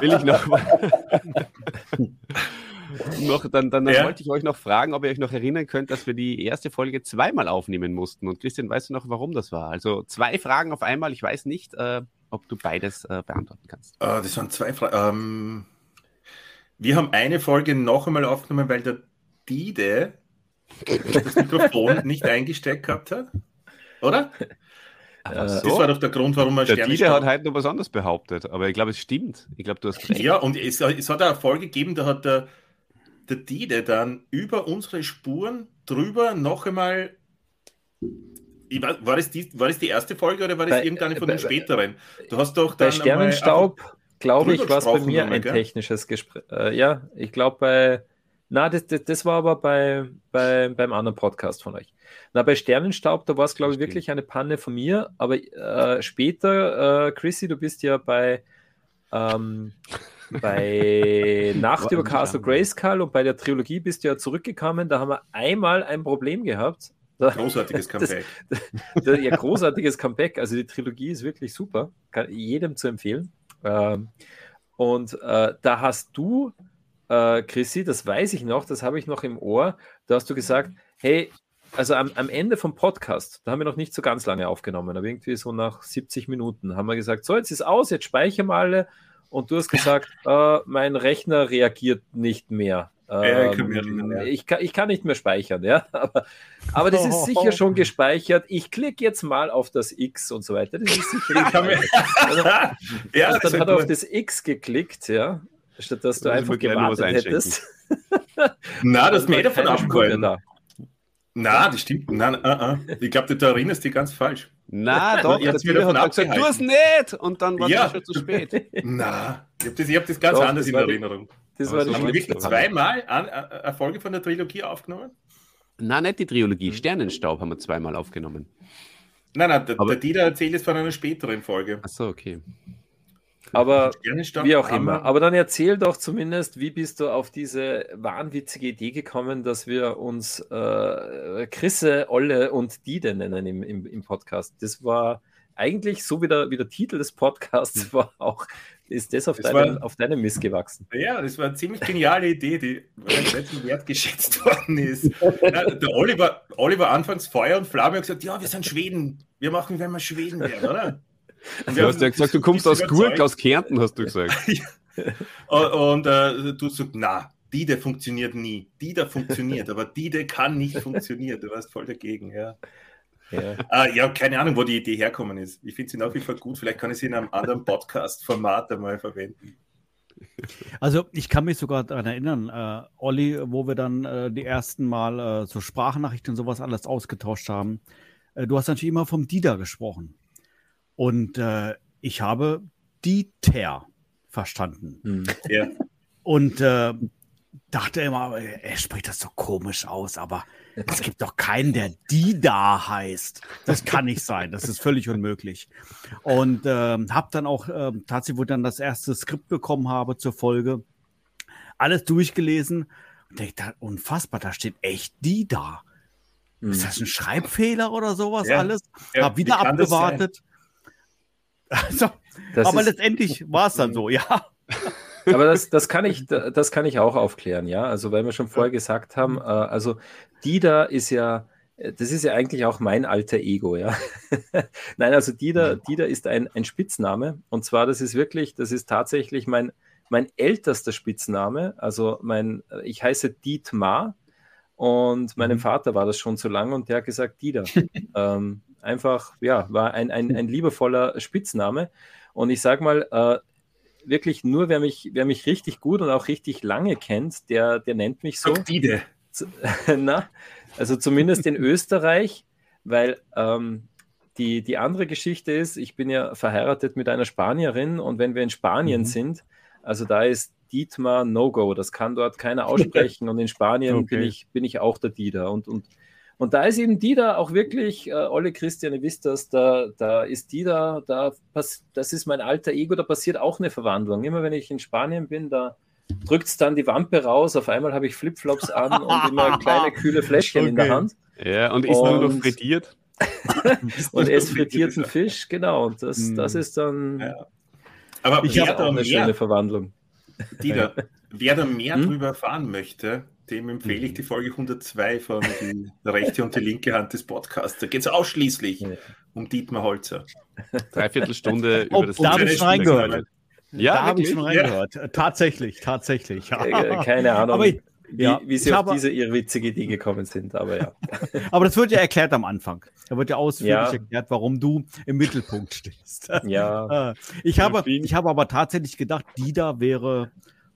will ich noch, noch dann, dann, dann ja. wollte ich euch noch fragen, ob ihr euch noch erinnern könnt, dass wir die erste Folge zweimal aufnehmen mussten. Und Christian, weißt du noch, warum das war? Also zwei Fragen auf einmal. Ich weiß nicht, äh, ob du beides äh, beantworten kannst. Uh, das waren zwei Fragen. Ähm, wir haben eine Folge noch einmal aufgenommen, weil der Dide das Mikrofon nicht eingesteckt gehabt hat. Oder? Äh, so? Das war doch der Grund, warum er Der Dieter hat heute noch was anderes behauptet, aber ich glaube, es stimmt. Ich glaube, du hast recht. Ja, und es, es hat eine Folge gegeben, da hat der, der Dide dann über unsere Spuren drüber noch einmal. Weiß, war, das die, war das die erste Folge oder war das bei, irgendeine von den späteren? Du hast doch dann. Bei Sternenstaub, glaube ich, war es bei mir ein gell? technisches Gespräch. Äh, ja, ich glaube bei. Na, das, das, das, war aber bei, bei, beim anderen Podcast von euch. Na, bei Sternenstaub, da war es, glaube ich, wirklich eine Panne von mir. Aber äh, später, äh, Chrissy, du bist ja bei, ähm, bei Nacht über Castle Grayskull und bei der Trilogie bist du ja zurückgekommen. Da haben wir einmal ein Problem gehabt. Großartiges Comeback. Das, das, ja, großartiges Comeback. Also die Trilogie ist wirklich super. Kann jedem zu empfehlen. Ähm, und äh, da hast du, äh, Chrissy, das weiß ich noch, das habe ich noch im Ohr, da hast du gesagt, hey, also am, am, Ende vom Podcast, da haben wir noch nicht so ganz lange aufgenommen, aber irgendwie so nach 70 Minuten haben wir gesagt, so, jetzt ist aus, jetzt speichern wir alle. Und du hast gesagt, äh, mein Rechner reagiert nicht mehr. Ähm, ich, kann, ich kann nicht mehr speichern, ja. Aber, aber das ist sicher schon gespeichert. Ich klicke jetzt mal auf das X und so weiter. Das ist sicher also, ja, dann hat er auf das X geklickt, ja. Statt dass du einfach gewartet hättest. Na, das ist mir davon abgehalten. Na, das stimmt. Nein, uh, uh. Ich glaube, du erinnerst dich ganz falsch. Na, doch, der Tür hat gesagt, du hast nicht! Und dann war ja. schon zu spät. Na, ich habe das, hab das ganz doch, anders das in Erinnerung. Die, das war haben wir wirklich zweimal eine Folge von der Trilogie aufgenommen? Nein, nicht die Trilogie. Hm. Sternenstaub haben wir zweimal aufgenommen. Nein, nein, der, der Dieter erzählt es von einer späteren Folge. Achso, okay. Aber wie auch immer. Aber dann erzähl doch zumindest, wie bist du auf diese wahnwitzige Idee gekommen, dass wir uns äh, Chrisse, Olle und Dide nennen im, im, im Podcast. Das war eigentlich so wie der, wie der Titel des Podcasts hm. war auch, ist das auf, das deinem, war, auf deinem Mist gewachsen. Ja, das war eine ziemlich geniale Idee, die letzten Wert geschätzt worden ist. Der Oliver, Oliver anfangs Feuer und Flamme hat gesagt, ja, wir sind Schweden. Wir machen, wenn wir Schweden werden, oder? Du hast ja gesagt, du kommst aus Gurk, aus Kärnten, hast du gesagt. und, äh, du sagst, na, die der funktioniert nie. Die der funktioniert, aber die der kann nicht funktionieren. Du warst voll dagegen, ja. Ja. Äh, ja, keine Ahnung, wo die Idee herkommen ist. Ich finde sie nach wie vor gut. Vielleicht kann ich sie in einem anderen Podcast-Format einmal verwenden. Also ich kann mich sogar daran erinnern, äh, Olli, wo wir dann äh, die ersten Mal äh, so Sprachnachrichten und sowas alles ausgetauscht haben. Äh, du hast natürlich immer vom Dieter gesprochen. Und äh, ich habe Dieter verstanden. Hm. Ja. Und äh, dachte immer, er spricht das so komisch aus, aber es gibt doch keinen, der die da heißt. Das kann nicht sein. Das ist völlig unmöglich. Und äh, habe dann auch, äh, tatsächlich, wo ich dann das erste Skript bekommen habe zur Folge, alles durchgelesen und denke, unfassbar, da steht echt die da. Hm. Ist das ein Schreibfehler oder sowas ja, alles? Ja, Hab wieder abgewartet. Also, aber ist, letztendlich war es dann so, ja. Aber das, das, kann ich, das kann ich auch aufklären, ja. Also, weil wir schon vorher gesagt haben, äh, also die da ist ja, das ist ja eigentlich auch mein alter Ego, ja. Nein, also Dieter, Dieter ist ein, ein Spitzname. Und zwar, das ist wirklich, das ist tatsächlich mein, mein ältester Spitzname. Also mein, ich heiße Dietmar und meinem mhm. Vater war das schon zu lang und der hat gesagt, Dieter. ähm, einfach, ja, war ein, ein, ein liebevoller Spitzname. Und ich sage mal, äh, wirklich nur, wer mich, wer mich richtig gut und auch richtig lange kennt, der, der nennt mich so. Dide. Na, also zumindest in Österreich, weil ähm, die, die andere Geschichte ist, ich bin ja verheiratet mit einer Spanierin und wenn wir in Spanien mhm. sind, also da ist Dietmar No-Go, das kann dort keiner aussprechen und in Spanien okay. bin, ich, bin ich auch der Dieter und, und und da ist eben Dieter auch wirklich, äh, Olle Christian, ihr wisst das, da, da ist Dieter, da pass, das ist mein alter Ego, da passiert auch eine Verwandlung. Immer wenn ich in Spanien bin, da drückt es dann die Wampe raus, auf einmal habe ich Flipflops an und immer kleine kühle Fläschchen okay. in der Hand. Ja, und ist und, nur noch frittiert. und es frittierten Fisch, genau. Und das, hm. das ist dann ja. Aber ich habe auch eine mehr, schöne Verwandlung. Dieter, wer da mehr hm? drüber erfahren möchte, dem empfehle ich die Folge 102 von die rechte und die linke Hand des Podcasts. Da geht es ausschließlich ja. um Dietmar Holzer. Dreiviertel Stunde oh, über das Da habe ich schon reingehört. Ja, da habe ich schon reingehört. Ja. Tatsächlich, tatsächlich. Ja. Äh, keine Ahnung. Aber ich, wie, ja, wie sie auf habe, diese irrwitzige Idee gekommen sind, aber ja. aber das wird ja erklärt am Anfang. Da wird ja ausführlich ja. erklärt, warum du im Mittelpunkt stehst. Ja. ich, habe, ich habe aber tatsächlich gedacht, Dida wäre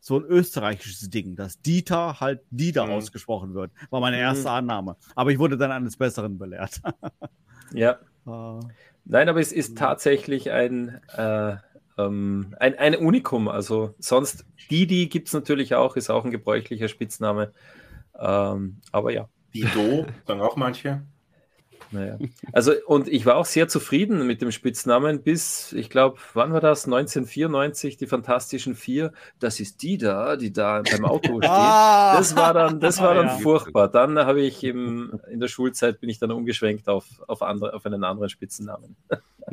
so ein österreichisches Ding, dass Dieter halt Dieter mhm. ausgesprochen wird. War meine erste mhm. Annahme. Aber ich wurde dann eines Besseren belehrt. ja. Uh, Nein, aber es ist mhm. tatsächlich ein, äh, ähm, ein, ein Unikum. Also sonst Didi gibt es natürlich auch, ist auch ein gebräuchlicher Spitzname. Ähm, aber ja. Dido, sagen auch manche. Naja. Also, und ich war auch sehr zufrieden mit dem Spitznamen bis, ich glaube, wann war das? 1994, die Fantastischen Vier. Das ist die da, die da beim Auto steht. Ah! Das war dann, das war dann ja. furchtbar. Dann habe ich im, in der Schulzeit bin ich dann umgeschwenkt auf, auf, andere, auf einen anderen Spitzennamen.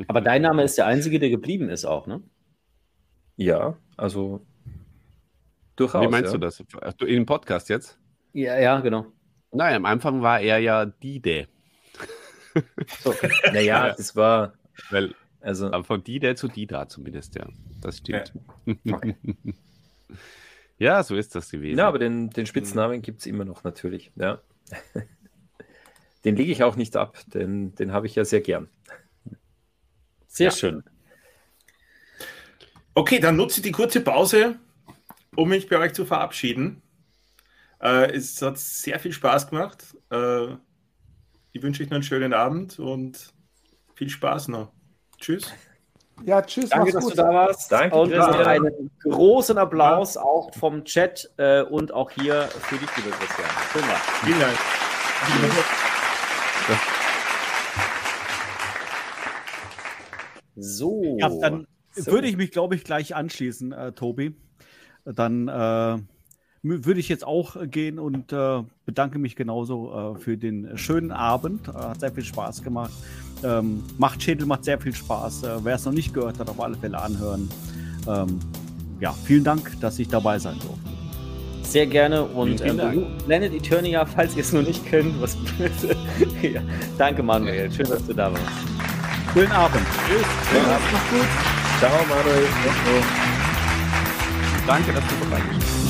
Aber dein Name ist der einzige, der geblieben ist auch, ne? Ja, also durchaus. Wie meinst ja. du das? Im Podcast jetzt? Ja, ja, genau. Nein, am Anfang war er ja Dide. So. Naja, das war. Weil, also, aber von Dida zu Dida zumindest, ja. Das stimmt. Ja, okay. ja so ist das gewesen. Ja, aber den, den Spitznamen gibt es immer noch natürlich, ja. Den lege ich auch nicht ab, denn den habe ich ja sehr gern. Sehr ja. schön. Okay, dann nutze ich die kurze Pause, um mich bei euch zu verabschieden. Äh, es hat sehr viel Spaß gemacht. Äh, ich wünsche euch noch einen schönen Abend und viel Spaß noch. Tschüss. Ja, tschüss. Danke, dass gut. du da warst. Danke. Und einen großen Applaus ja. auch vom Chat äh, und auch hier für dich, liebe Christian. Schön war. Vielen Dank. So. Ja, dann so. würde ich mich, glaube ich, gleich anschließen, äh, Tobi. Dann äh, würde ich jetzt auch gehen und äh, bedanke mich genauso äh, für den schönen Abend. Äh, hat sehr viel Spaß gemacht. Ähm, Machtschädel macht sehr viel Spaß. Äh, wer es noch nicht gehört hat, auf alle Fälle anhören. Ähm, ja, vielen Dank, dass ich dabei sein durfte. Sehr gerne und ähm, Planet Eternia, falls ihr es noch nicht kennt, was ja. Danke Manuel, schön, dass du da warst. Schönen Abend. Tschüss. Schönen Abend. Mach's gut. Ciao Manuel. Danke, dass du dabei bist.